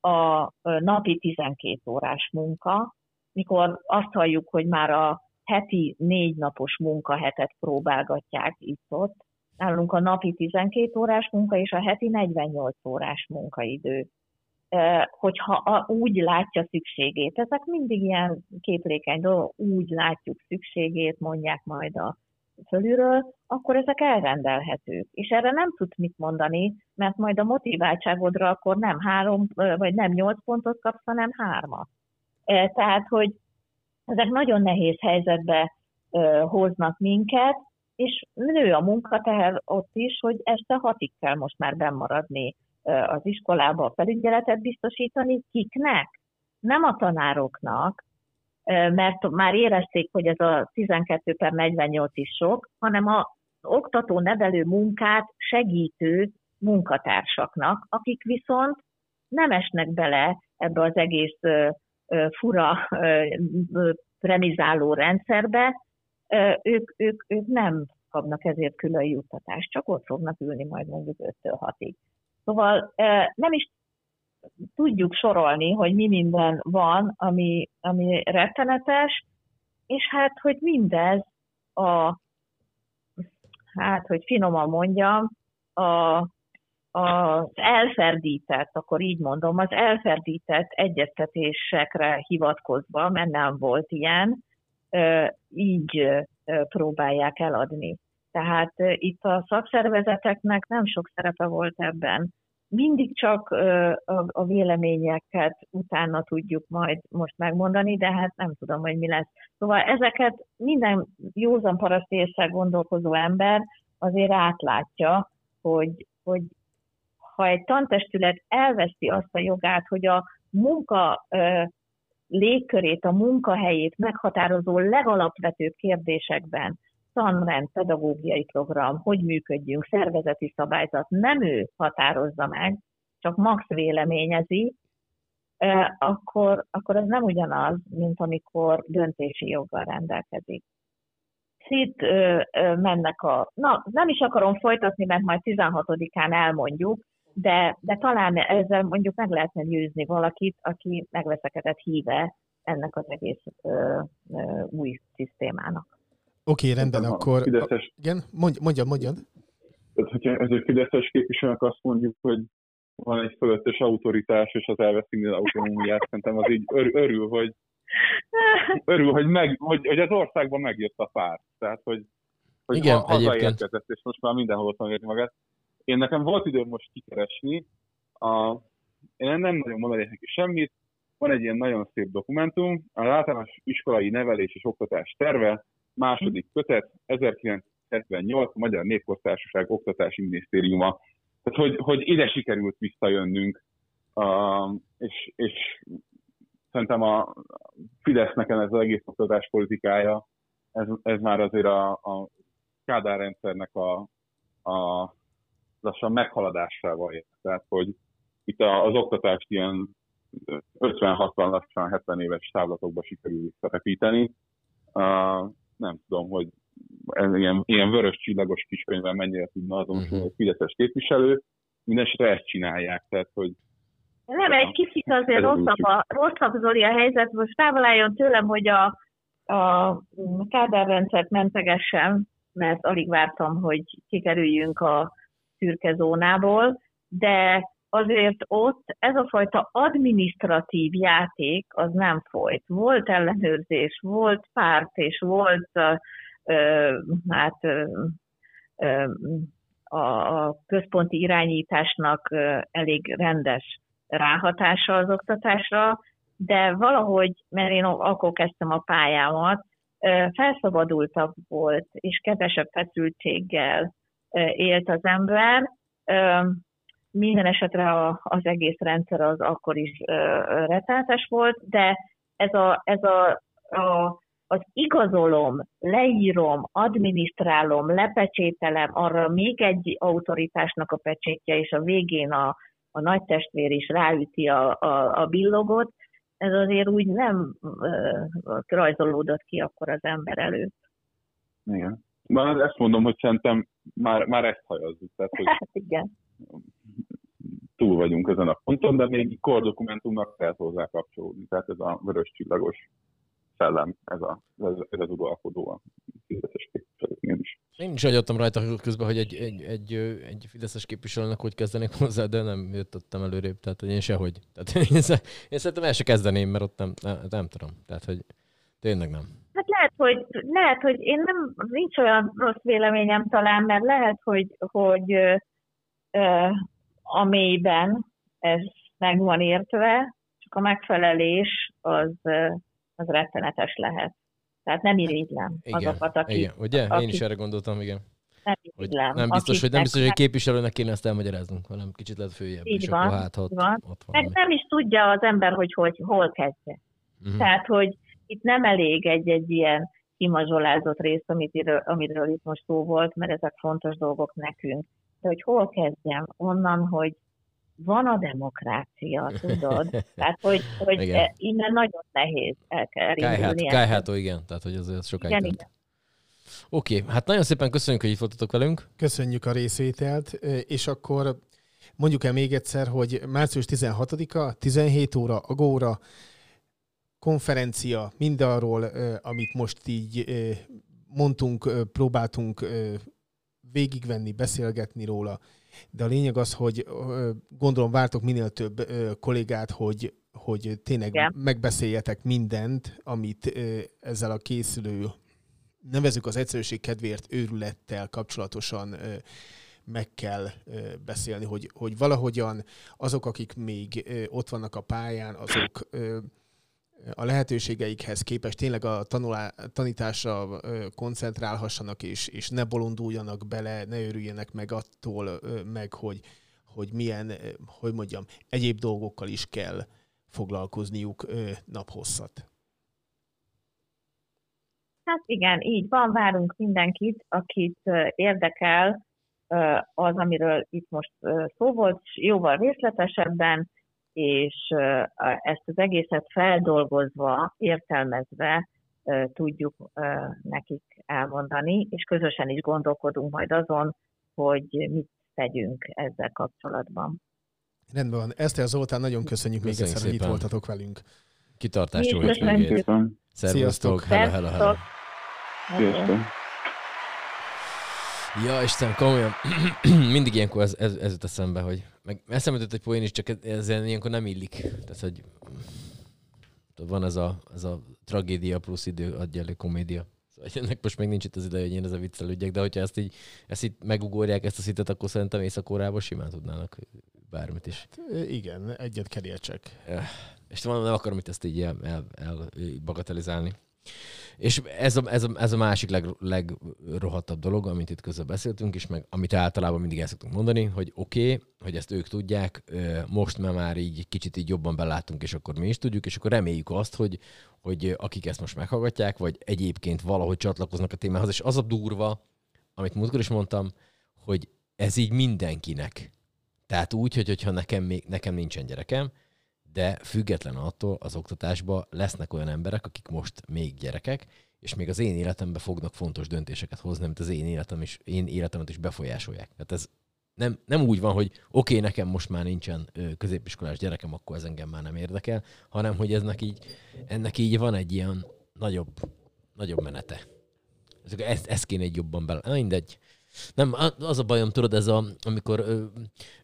a napi 12 órás munka, mikor azt halljuk, hogy már a heti négy napos munkahetet próbálgatják itt-ott, nálunk a napi 12 órás munka és a heti 48 órás munkaidő. Hogyha úgy látja szükségét, ezek mindig ilyen képlékeny dolgok, úgy látjuk szükségét, mondják majd a fölülről, akkor ezek elrendelhetők. És erre nem tudsz mit mondani, mert majd a motiváltságodra akkor nem három, vagy nem nyolc pontot kapsz, hanem hármat. Tehát, hogy ezek nagyon nehéz helyzetbe hoznak minket, és nő a munkateher ott is, hogy este hatig kell most már bemaradni az iskolába a felügyeletet biztosítani. Kiknek? Nem a tanároknak, mert már érezték, hogy ez a 12 per 48 is sok, hanem a oktató nevelő munkát segítő munkatársaknak, akik viszont nem esnek bele ebbe az egész fura premizáló rendszerbe, ők, ők, ők nem kapnak ezért külön juttatást, csak ott fognak ülni majd mondjuk 5-től 6-ig. Szóval nem is tudjuk sorolni, hogy mi minden van, ami, ami rettenetes, és hát, hogy mindez a, hát, hogy finoman mondjam, a, az elferdített, akkor így mondom, az elferdített egyeztetésekre hivatkozva, mert nem volt ilyen, így próbálják eladni. Tehát itt a szakszervezeteknek nem sok szerepe volt ebben. Mindig csak a véleményeket utána tudjuk majd most megmondani, de hát nem tudom, hogy mi lesz. Szóval ezeket minden józan paraszt gondolkozó ember azért átlátja, hogy, hogy ha egy tantestület elveszi azt a jogát, hogy a munka légkörét, a munkahelyét meghatározó legalapvetőbb kérdésekben tanrend, pedagógiai program, hogy működjünk, szervezeti szabályzat, nem ő határozza meg, csak max véleményezi, akkor, akkor ez nem ugyanaz, mint amikor döntési joggal rendelkezik. Itt mennek a... Na, nem is akarom folytatni, mert majd 16-án elmondjuk, de, de talán ezzel mondjuk meg lehetne győzni valakit, aki megveszekedett híve ennek az egész ö, ö, új szisztémának. Oké, okay, rendben, akkor... Fideszes... Igen, mondj, mondjad, mondjad. Tehát, hogyha ez egy fideszes képviselőnek azt mondjuk, hogy van egy fölöttes autoritás, és az elveszi minden autonómiát, szerintem az így ör, örül, hogy örül, hogy, meg, hogy, hogy az országban megjött a pár. Tehát, hogy, hogy Igen, ha, hazaérkezett, és most már mindenhol ott van magát. Én nekem volt időm most kikeresni, a, én nem nagyon mondanék neki semmit, van egy ilyen nagyon szép dokumentum, a általános iskolai nevelés és oktatás terve, második kötet, 1978, a Magyar Népköztársaság Oktatási Minisztériuma. Tehát, hogy, hogy ide sikerült visszajönnünk, uh, és, és szerintem a Fidesznek ez az egész oktatás politikája, ez, ez már azért a, a Kádár rendszernek a, a lassan meghaladásával jár. Tehát, hogy itt az oktatást ilyen 50-60, lassan 70 éves távlatokba sikerül visszarepíteni. Nem tudom, hogy ez ilyen, ilyen vörös csillagos kiskönyvvel mennyire tudna azon, uh-huh. hogy fideszes képviselő, mindenesetre ezt csinálják, tehát, hogy nem, egy kicsit azért rosszabb, a, rosszabb Zoli a helyzet, most távoláljon tőlem, hogy a, a kádárrendszert mentegessem, mert alig vártam, hogy kikerüljünk a szürke zónából, de azért ott ez a fajta administratív játék az nem folyt. Volt ellenőrzés, volt párt, és volt ö, hát ö, ö, a, a központi irányításnak elég rendes ráhatása az oktatásra, de valahogy, mert én akkor kezdtem a pályámat, felszabadultabb volt, és kevesebb feszültséggel élt az ember. Minden esetre a, az egész rendszer az akkor is retáltas volt, de ez, a, ez a, a, az igazolom, leírom, adminisztrálom, lepecsételem, arra még egy autoritásnak a pecsétje, és a végén a, a nagy testvér is ráüti a, a, a billogot, ez azért úgy nem ö, rajzolódott ki akkor az ember előtt. Igen. Már ezt mondom, hogy szerintem már, már ezt hajazzuk. Tehát, hogy Hát <laughs> igen. Túl vagyunk ezen a ponton, de még kordokumentumnak kell hozzá kapcsolódni. Tehát ez a vörös csillagos szellem, ez, a, ez, ez az uralkodó a fizetes képviselőknél is. Én is agyaltam rajta közben, hogy egy, egy, egy, egy fideszes képviselőnek hogy kezdenék hozzá, de nem jöttem előrébb, tehát hogy én sehogy. Tehát <laughs> én, én szerintem el se kezdeném, mert ott nem, nem, nem tudom. Tehát, hogy tényleg nem. Hát lehet, hogy, lehet, hogy én nem, nincs olyan rossz véleményem talán, mert lehet, hogy, hogy a mélyben ez meg van értve, csak a megfelelés az, az rettenetes lehet. Tehát nem irigylem Igen, azokat, akik, igen. ugye? Én akik- is erre gondoltam, igen. nem Hogy irigylem. nem biztos, hogy, nem biztos, hogy képviselőnek kéne ezt elmagyaráznunk, hanem kicsit lehet följebb, Így és van, akkor hát, ott, így van. ott Meg van. nem is tudja az ember, hogy, hogy hol kezdje. Mhm. Tehát, hogy itt nem elég egy-egy ilyen kimazsolázott rész, amit, amiről itt most szó volt, mert ezek fontos dolgok nekünk. De hogy hol kezdjem? Onnan, hogy van a demokrácia, tudod? <laughs> Tehát, hogy, hogy Igen. eh, innen nagyon nehéz el kell Kájhát, kájhátó, igen. Tehát, hogy az, az sokáig Igen, igen. Oké, hát nagyon szépen köszönjük, hogy itt voltatok velünk. Köszönjük a részvételt, ö, és akkor mondjuk el még egyszer, hogy március 16-a, 17 óra, Agóra, konferencia mindarról, ö, amit most így mondtunk, próbáltunk végigvenni, beszélgetni róla, de a lényeg az, hogy gondolom vártok minél több kollégát, hogy, hogy tényleg Igen. megbeszéljetek mindent, amit ezzel a készülő nevezük az egyszerűség kedvéért őrülettel kapcsolatosan meg kell beszélni, hogy, hogy valahogyan azok, akik még ott vannak a pályán, azok a lehetőségeikhez képest tényleg a tanulá, tanításra koncentrálhassanak, és, és ne bolonduljanak bele, ne örüljenek meg attól, meg hogy, hogy milyen, hogy mondjam, egyéb dolgokkal is kell foglalkozniuk naphosszat. Hát igen, így van, várunk mindenkit, akit érdekel az, amiről itt most szó volt, jóval részletesebben, és ezt az egészet feldolgozva, értelmezve tudjuk nekik elmondani, és közösen is gondolkodunk majd azon, hogy mit tegyünk ezzel kapcsolatban. Rendben van. Eszter Zoltán, nagyon köszönjük, még Köszönjük egyszer, hogy itt szépen. voltatok velünk. Kitartást, jó hétvégét. Szépen. Sziasztok. hello, hello, hello. Sziasztok. Ja, Isten, komolyan. <clears throat> Mindig ilyenkor ez, ez, ez jut eszembe, hogy meg eszembe jutott egy poén is, csak ez, ez ilyenkor nem illik. Tehát, hogy van ez a, ez a tragédia plusz idő adja elő komédia. Szóval ennek most még nincs itt az ideje, hogy én ezzel viccelődjek, de hogyha ezt így, ezt így megugorják ezt a szitet, akkor szerintem észak simán tudnának bármit is. Ö, Igen, egyet kerjecsek. És van, nem akarom itt ezt így el, el, el bagatelizálni. És ez a, ez a, ez a másik leg, legrohadtabb dolog, amit itt közben beszéltünk, és meg amit általában mindig el szoktunk mondani, hogy oké, okay, hogy ezt ők tudják, most már már így kicsit így jobban belátunk, és akkor mi is tudjuk, és akkor reméljük azt, hogy, hogy akik ezt most meghallgatják, vagy egyébként valahogy csatlakoznak a témához, és az a durva, amit múltkor is mondtam, hogy ez így mindenkinek. Tehát úgy, hogy, hogyha nekem, még, nekem nincsen gyerekem, de független attól az oktatásban lesznek olyan emberek, akik most még gyerekek, és még az én életemben fognak fontos döntéseket hozni, amit az én életem is, én életemet is befolyásolják. Tehát ez nem, nem úgy van, hogy oké, okay, nekem most már nincsen középiskolás gyerekem, akkor ez engem már nem érdekel, hanem hogy eznek így, ennek így van egy ilyen nagyobb, nagyobb menete. Ezt, ezt kéne egy jobban bele... Na, mindegy. Nem, az a bajom, tudod, ez a, amikor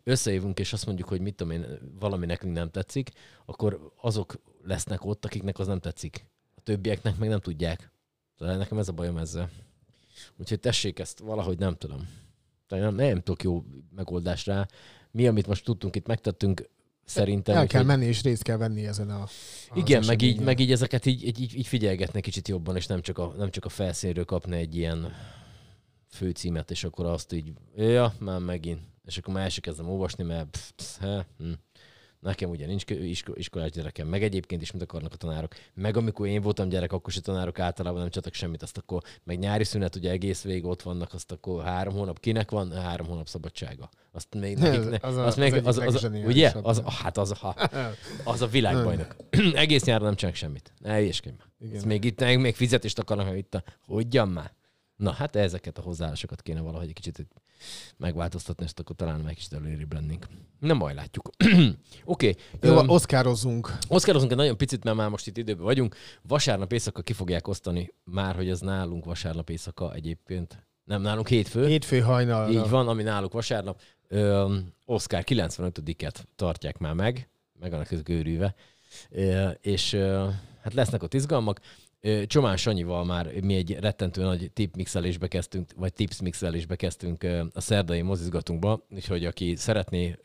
összejövünk, és azt mondjuk, hogy mit tudom én, valami nekünk nem tetszik, akkor azok lesznek ott, akiknek az nem tetszik. A többieknek meg nem tudják. Tehát nekem ez a bajom ezzel. Úgyhogy tessék ezt valahogy nem tudom. Nem, nem tudok jó megoldást rá. Mi, amit most tudtunk, itt megtettünk, szerintem. El kell menni, és részt kell venni ezen a... igen, meg így, meg így ezeket így, így, így, így figyelgetni kicsit jobban, és nem csak, a, nem csak a felszínről kapni egy ilyen főcímet, és akkor azt így, ja, már megint. És akkor már el se kezdem olvasni, mert pff, psz, he, hm. nekem ugye nincs iskolás gyerekem, meg egyébként is mit akarnak a tanárok. Meg amikor én voltam gyerek, akkor se tanárok általában nem csatak semmit, azt akkor meg nyári szünet, ugye egész végig ott vannak, azt akkor három hónap, kinek van? Három hónap szabadsága. Azt még nekik, ne, az a- még, az, az, az, legzseniálisabb. ugye? Az, hát az, ha, <laughs> az a világbajnok. Egész nyáron nem csinálnak semmit. Ne hülyeskedj már. Ez még itt még fizetést akarnak, hogy itt a... Hogyan már? Na, hát ezeket a hozzáállásokat kéne valahogy egy kicsit megváltoztatni, és akkor talán meg kicsit előrébb lennénk. Nem baj, látjuk. <clears throat> Oké. Jó, okay. oszkározzunk. Oszkározunk egy nagyon picit, mert már most itt időben vagyunk. Vasárnap éjszaka ki fogják osztani, már hogy ez nálunk vasárnap éjszaka egyébként. Nem, nálunk hétfő. Hétfő hajnalra. Így van, ami náluk vasárnap. Ö, Oscar 95-et tartják már meg, meg annak gőrűve. Ö, és ö, hát lesznek ott izgalmak. Csomán Sanyival már mi egy rettentő nagy tipmixelésbe kezdtünk, vagy tips mixelésbe kezdtünk a szerdai mozizgatunkba, úgyhogy aki szeretné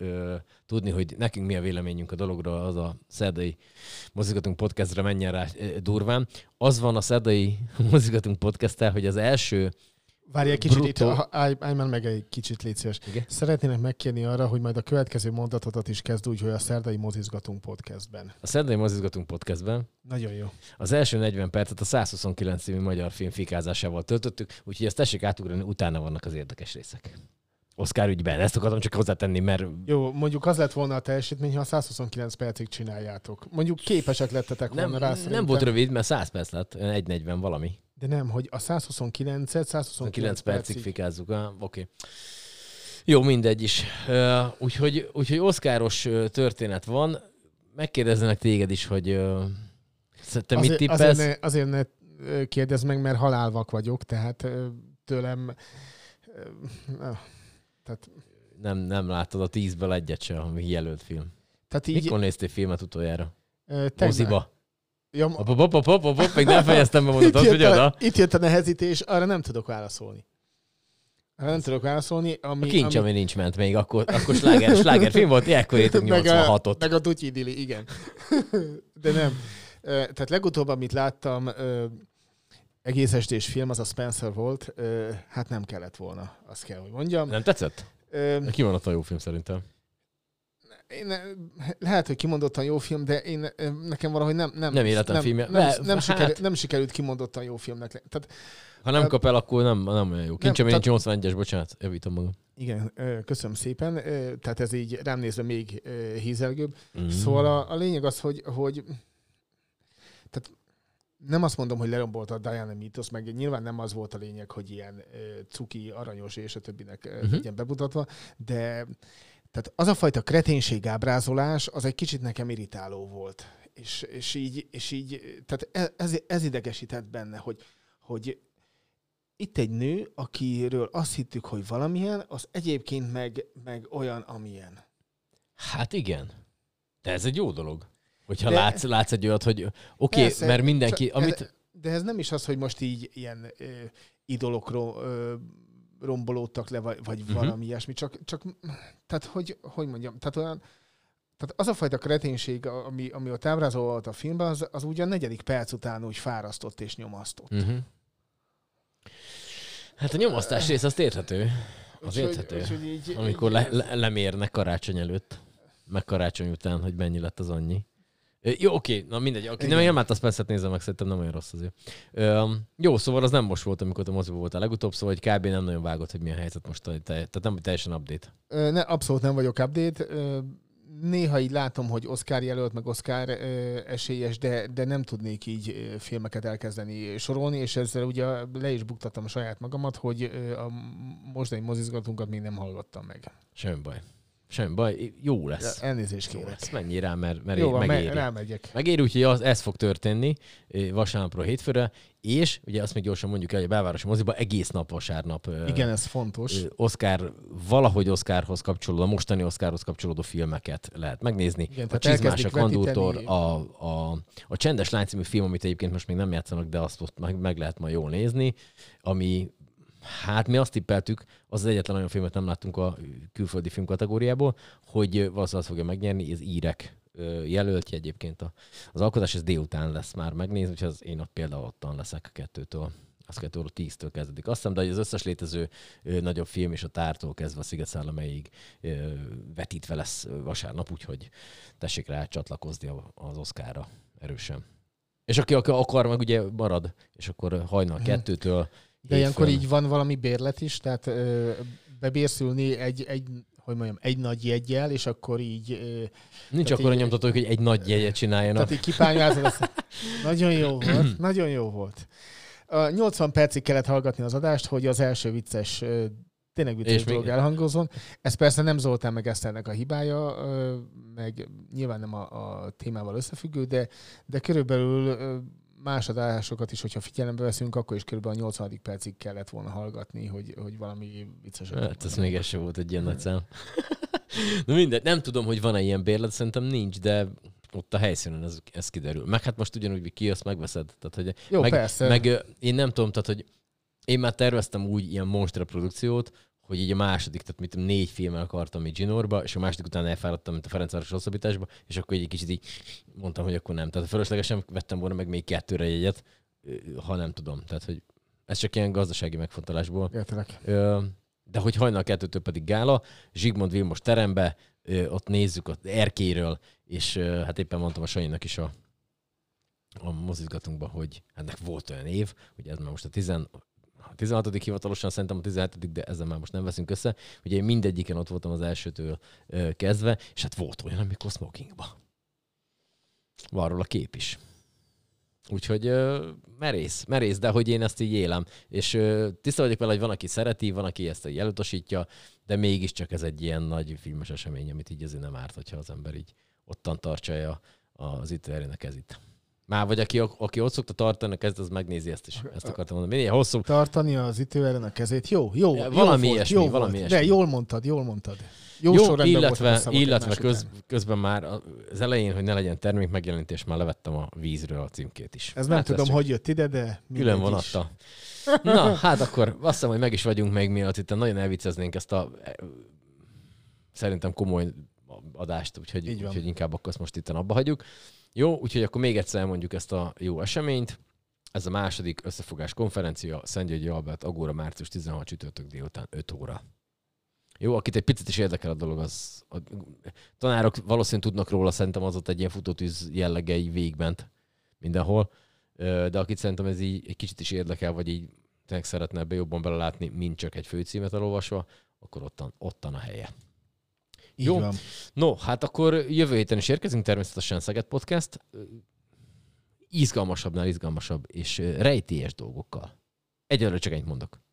tudni, hogy nekünk mi a véleményünk a dologról, az a szerdai mozizgatunk podcastra menjen rá durván. Az van a szerdai <laughs> mozizgatunk podcasttel, hogy az első Várj egy kicsit, itt, állj, állj már meg egy kicsit, légy szíves. Igen? Szeretnének megkérni arra, hogy majd a következő mondatodat is kezd úgy, hogy a szerdai mozizgatunk podcastben. a szerdai mozizgatunk podcastben Nagyon jó. Az első 40 percet a 129 című magyar film fikázásával töltöttük, úgyhogy ezt tessék átugrani, utána vannak az érdekes részek. Oscar ügyben, ezt akartam csak hozzátenni, mert Jó, mondjuk az lett volna a teljesítmény, ha 129 percig csináljátok. Mondjuk képesek lettetek nem, volna rá nem szerintem. volt rövid, mert 100 perc lett, 1.40 valami. De nem, hogy a 129-et 129 9 percig fikázzuk. Oké. Okay. Jó, mindegy is. Úgyhogy, úgyhogy oszkáros történet van. Megkérdeznek téged is, hogy te mit azért, tippelsz? azért, ne, azért ne ö, kérdezd meg, mert halálvak vagyok, tehát tőlem... Tehát, Nem, nem láttad a tízből egyet sem, ami jelölt film. tehát így... Mikor néztél filmet utoljára? tegnap- Moziba. Ja, Hop, hop, hop, hop, hop, hop, még nem <laughs> fejeztem be itt, mondatot, hogy jött a, itt jött a nehezítés, arra nem tudok válaszolni. Arra nem tudok válaszolni, ami... A kincs, ami, ami nincs ment még, akkor, akkor sláger, <laughs> sláger film volt, ilyenkor értünk meg a, 86-ot. meg a Dutyi Dili, igen. <laughs> De nem. Tehát legutóbb, amit láttam, egész estés film, az a Spencer volt, hát nem kellett volna, azt kell, hogy mondjam. Nem tetszett? Ki van a jó film szerintem? Én, eh, lehet, hogy kimondottan jó film, de én, eh, nekem valahogy nem... Nem, Nem életem nem, filmje. Nem, Le- nem, hát- sikerült, nem sikerült kimondottan jó filmnek. Tehát, Ha nem kap el, akkor nem, nem olyan jó. Kincs, ami tehát- nincs 81-es, bocsánat, javítom magam. igen, köszönöm szépen. Tehát ez így rám nézve még hízelgőbb. Mm. Szóval a, a lényeg az, hogy, hogy tehát nem azt mondom, hogy lerombolta a Diana mítosz, meg nyilván nem az volt a lényeg, hogy ilyen cuki, aranyos és a többinek uh-huh. Legyen bemutatva, de tehát az a fajta kreténség ábrázolás, az egy kicsit nekem irritáló volt. És, és így, és így tehát e- ez, ez idegesített benne, hogy, hogy itt egy nő, akiről azt hittük, hogy valamilyen, az egyébként meg, meg olyan, amilyen. Hát igen. De ez egy jó dolog. Hogyha De- látsz, látsz egy olyat, hogy oké, okay, Persze, mert mindenki, csak amit... De ez nem is az, hogy most így ilyen ö, idolokról ö, rombolódtak le, vagy, vagy uh-huh. valami ilyesmi, csak, csak tehát hogy, hogy mondjam, tehát olyan, tehát az a fajta kreténség, ami, ami ott ábrázolva volt a filmben, az, az ugye a negyedik perc után úgy fárasztott és nyomasztott. Uh-huh. Hát a nyomasztás rész azt érthető. Az Úgyhogy- érthető. így- Amikor így le, le, lemérnek karácsony előtt, meg karácsony után, hogy mennyi lett az annyi. Jó, oké, na mindegy. Aki nem, hát azt persze nézem meg, szerintem nem olyan rossz azért. Ö, jó, szóval az nem most volt, amikor a moziban voltál legutóbb, szóval hogy kb. nem nagyon vágott, hogy milyen helyzet most, te- tehát nem teljesen update. Ö, Ne, abszolút nem vagyok update. Ö, Néha így látom, hogy Oscar jelölt, meg Oscar ö, esélyes, de, de nem tudnék így filmeket elkezdeni sorolni, és ezzel ugye le is buktattam saját magamat, hogy ö, a mostani mozizgatunkat még nem hallgattam meg. Semmi baj. Semmi baj, jó lesz. Elnézést Jó kérek. lesz. Menjél rá, mert, mert Jó van, me- megéri. rámegyek. Megéri, úgyhogy az, ez fog történni eh, vasárnapról hétfőre, és ugye azt még gyorsan mondjuk el, hogy a belvárosi moziba egész nap vasárnap eh, Igen, ez fontos. ö, Oscar, valahogy Oscarhoz kapcsolódó, a mostani Oscarhoz kapcsolódó filmeket lehet megnézni. Igen, a Csizmás, a Kandúrtor, a, a, a Csendes Lány című film, amit egyébként most még nem játszanak, de azt ott meg, meg lehet majd jól nézni, ami Hát mi azt tippeltük, az az egyetlen olyan filmet nem láttunk a külföldi film kategóriából, hogy valószínűleg fogja megnyerni, ez írek jelöltje egyébként a, az alkotás, ez délután lesz már megnézni, úgyhogy az én ott például ottan leszek a kettőtől. Az 2 óra 10-től kezdődik. Azt hiszem, de az összes létező ö, nagyobb film és a tártól kezdve a Szigetszállameig ö, vetítve lesz vasárnap, úgyhogy tessék rá csatlakozni az Oszkára erősen. És aki, aki akar, meg ugye marad, és akkor hajnal kettőtől De ilyenkor így van valami bérlet is, tehát ö, bebérszülni egy, egy, hogy mondjam, egy nagy jegyel, és akkor így, Nincs akkor a így- nyomtató, hogy egy nagy jegyet csináljanak. tehát így kipányázod, azt <laughs> nagyon jó volt, nagyon jó volt. A 80 percig kellett hallgatni az adást, hogy az első vicces, tényleg vicces És még- dolog elhangozon. Ez persze nem Zoltán meg Eszternek a hibája, meg nyilván nem a, a témával összefüggő, de, de körülbelül más adásokat is, hogyha figyelembe veszünk, akkor is körülbelül a 80. percig kellett volna hallgatni, hogy, hogy valami vicces. Hát ez még ez sem volt egy ilyen nagy szám. <laughs> Na mindegy, nem tudom, hogy van-e ilyen bérlet, szerintem nincs, de ott a helyszínen ez, ez kiderül. Meg hát most ugyanúgy, hogy kijössz, megveszed. Tehát, hogy Jó, meg, persze. Meg én nem tudom, tehát, hogy én már terveztem úgy ilyen monster produkciót, hogy így a második, tehát mit tudom, négy filmmel akartam így Ginorba, és a második után elfáradtam, mint a Ferencváros hosszabbításba, és akkor egy kicsit így mondtam, hogy akkor nem. Tehát fölöslegesen vettem volna meg még kettőre jegyet, ha nem tudom. Tehát, hogy ez csak ilyen gazdasági megfontolásból. Értelek. De hogy hajnal kettőtől pedig gála, Zsigmond Vilmos terembe, ott nézzük ott Erkéről, és hát éppen mondtam a Sanyinak is a, a mozizgatunkban, hogy ennek volt olyan év, ugye ez már most a 10, a 16. hivatalosan, szerintem a 17. de ezzel már most nem veszünk össze. Ugye én mindegyiken ott voltam az elsőtől ö, kezdve, és hát volt olyan, amikor smokingba. Van róla kép is. Úgyhogy ö, merész, merész, de hogy én ezt így élem. És ö, tiszta vagyok vele, hogy van, aki szereti, van, aki ezt így elutasítja, de mégiscsak ez egy ilyen nagy filmes esemény, amit így azért nem árt, hogyha az ember így ottan tartsa az itt a kezét. Már vagy aki, aki ott szokta tartani a kezét, az megnézi ezt is. Ezt akartam mondani. Minél hosszú. Tartani az ütő ellen a kezét. Jó, jó. Ja, jó valami volt, ilyesmi, jó valami volt. ilyesmi. De jól mondtad, jól mondtad. Jó, Jó, volt illetve, illetve köz, közben már az elején, hogy ne legyen termék megjelenítés, már levettem a vízről a címkét is. Ez nem Hát tudom, csak hogy jött ide, de Külön vonatta. Na, hát akkor azt hiszem, hogy meg is vagyunk még, mielőtt itt nagyon elvicceznénk ezt a e, szerintem komoly adást, úgyhogy, úgyhogy inkább akkor azt most itt abba hagyjuk. Jó, úgyhogy akkor még egyszer elmondjuk ezt a jó eseményt. Ez a második összefogás konferencia, Szentgyörgyi Albert, Agóra, március 16 csütörtök délután 5 óra. Jó, akit egy picit is érdekel a dolog, az a tanárok valószínűleg tudnak róla, szerintem az ott egy ilyen futótűz jellegei végment mindenhol, de akit szerintem ez így egy kicsit is érdekel, vagy így tényleg szeretne ebbe jobban belelátni, mint csak egy főcímet elolvasva, akkor ottan, ottan a helye. Így Jó. van. No, hát akkor jövő héten is érkezünk, természetesen Szeged Podcast. Izgalmasabbnál izgalmasabb és rejtélyes dolgokkal. Egyelőre csak ennyit mondok.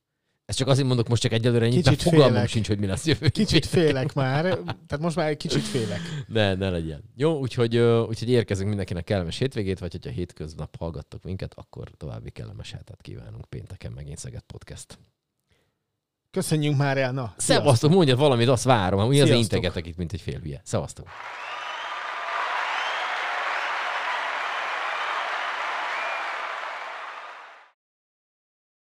Ezt csak azért mondok most csak egyelőre ennyit, mert Kicsit fogalmam félek. sincs, hogy mi lesz jövő Kicsit félek már, tehát most már egy kicsit félek. Ne, ne legyen. Jó, úgyhogy, úgyhogy érkezünk mindenkinek kellemes hétvégét, vagy hogyha hétköznap hallgattok minket, akkor további kellemes hetet kívánunk pénteken megint Szeged Podcast. Köszönjünk már el, na. Szevasztok, mondjad valamit, azt várom, mi az integetek itt, mint egy fél hülye. Szevasztok.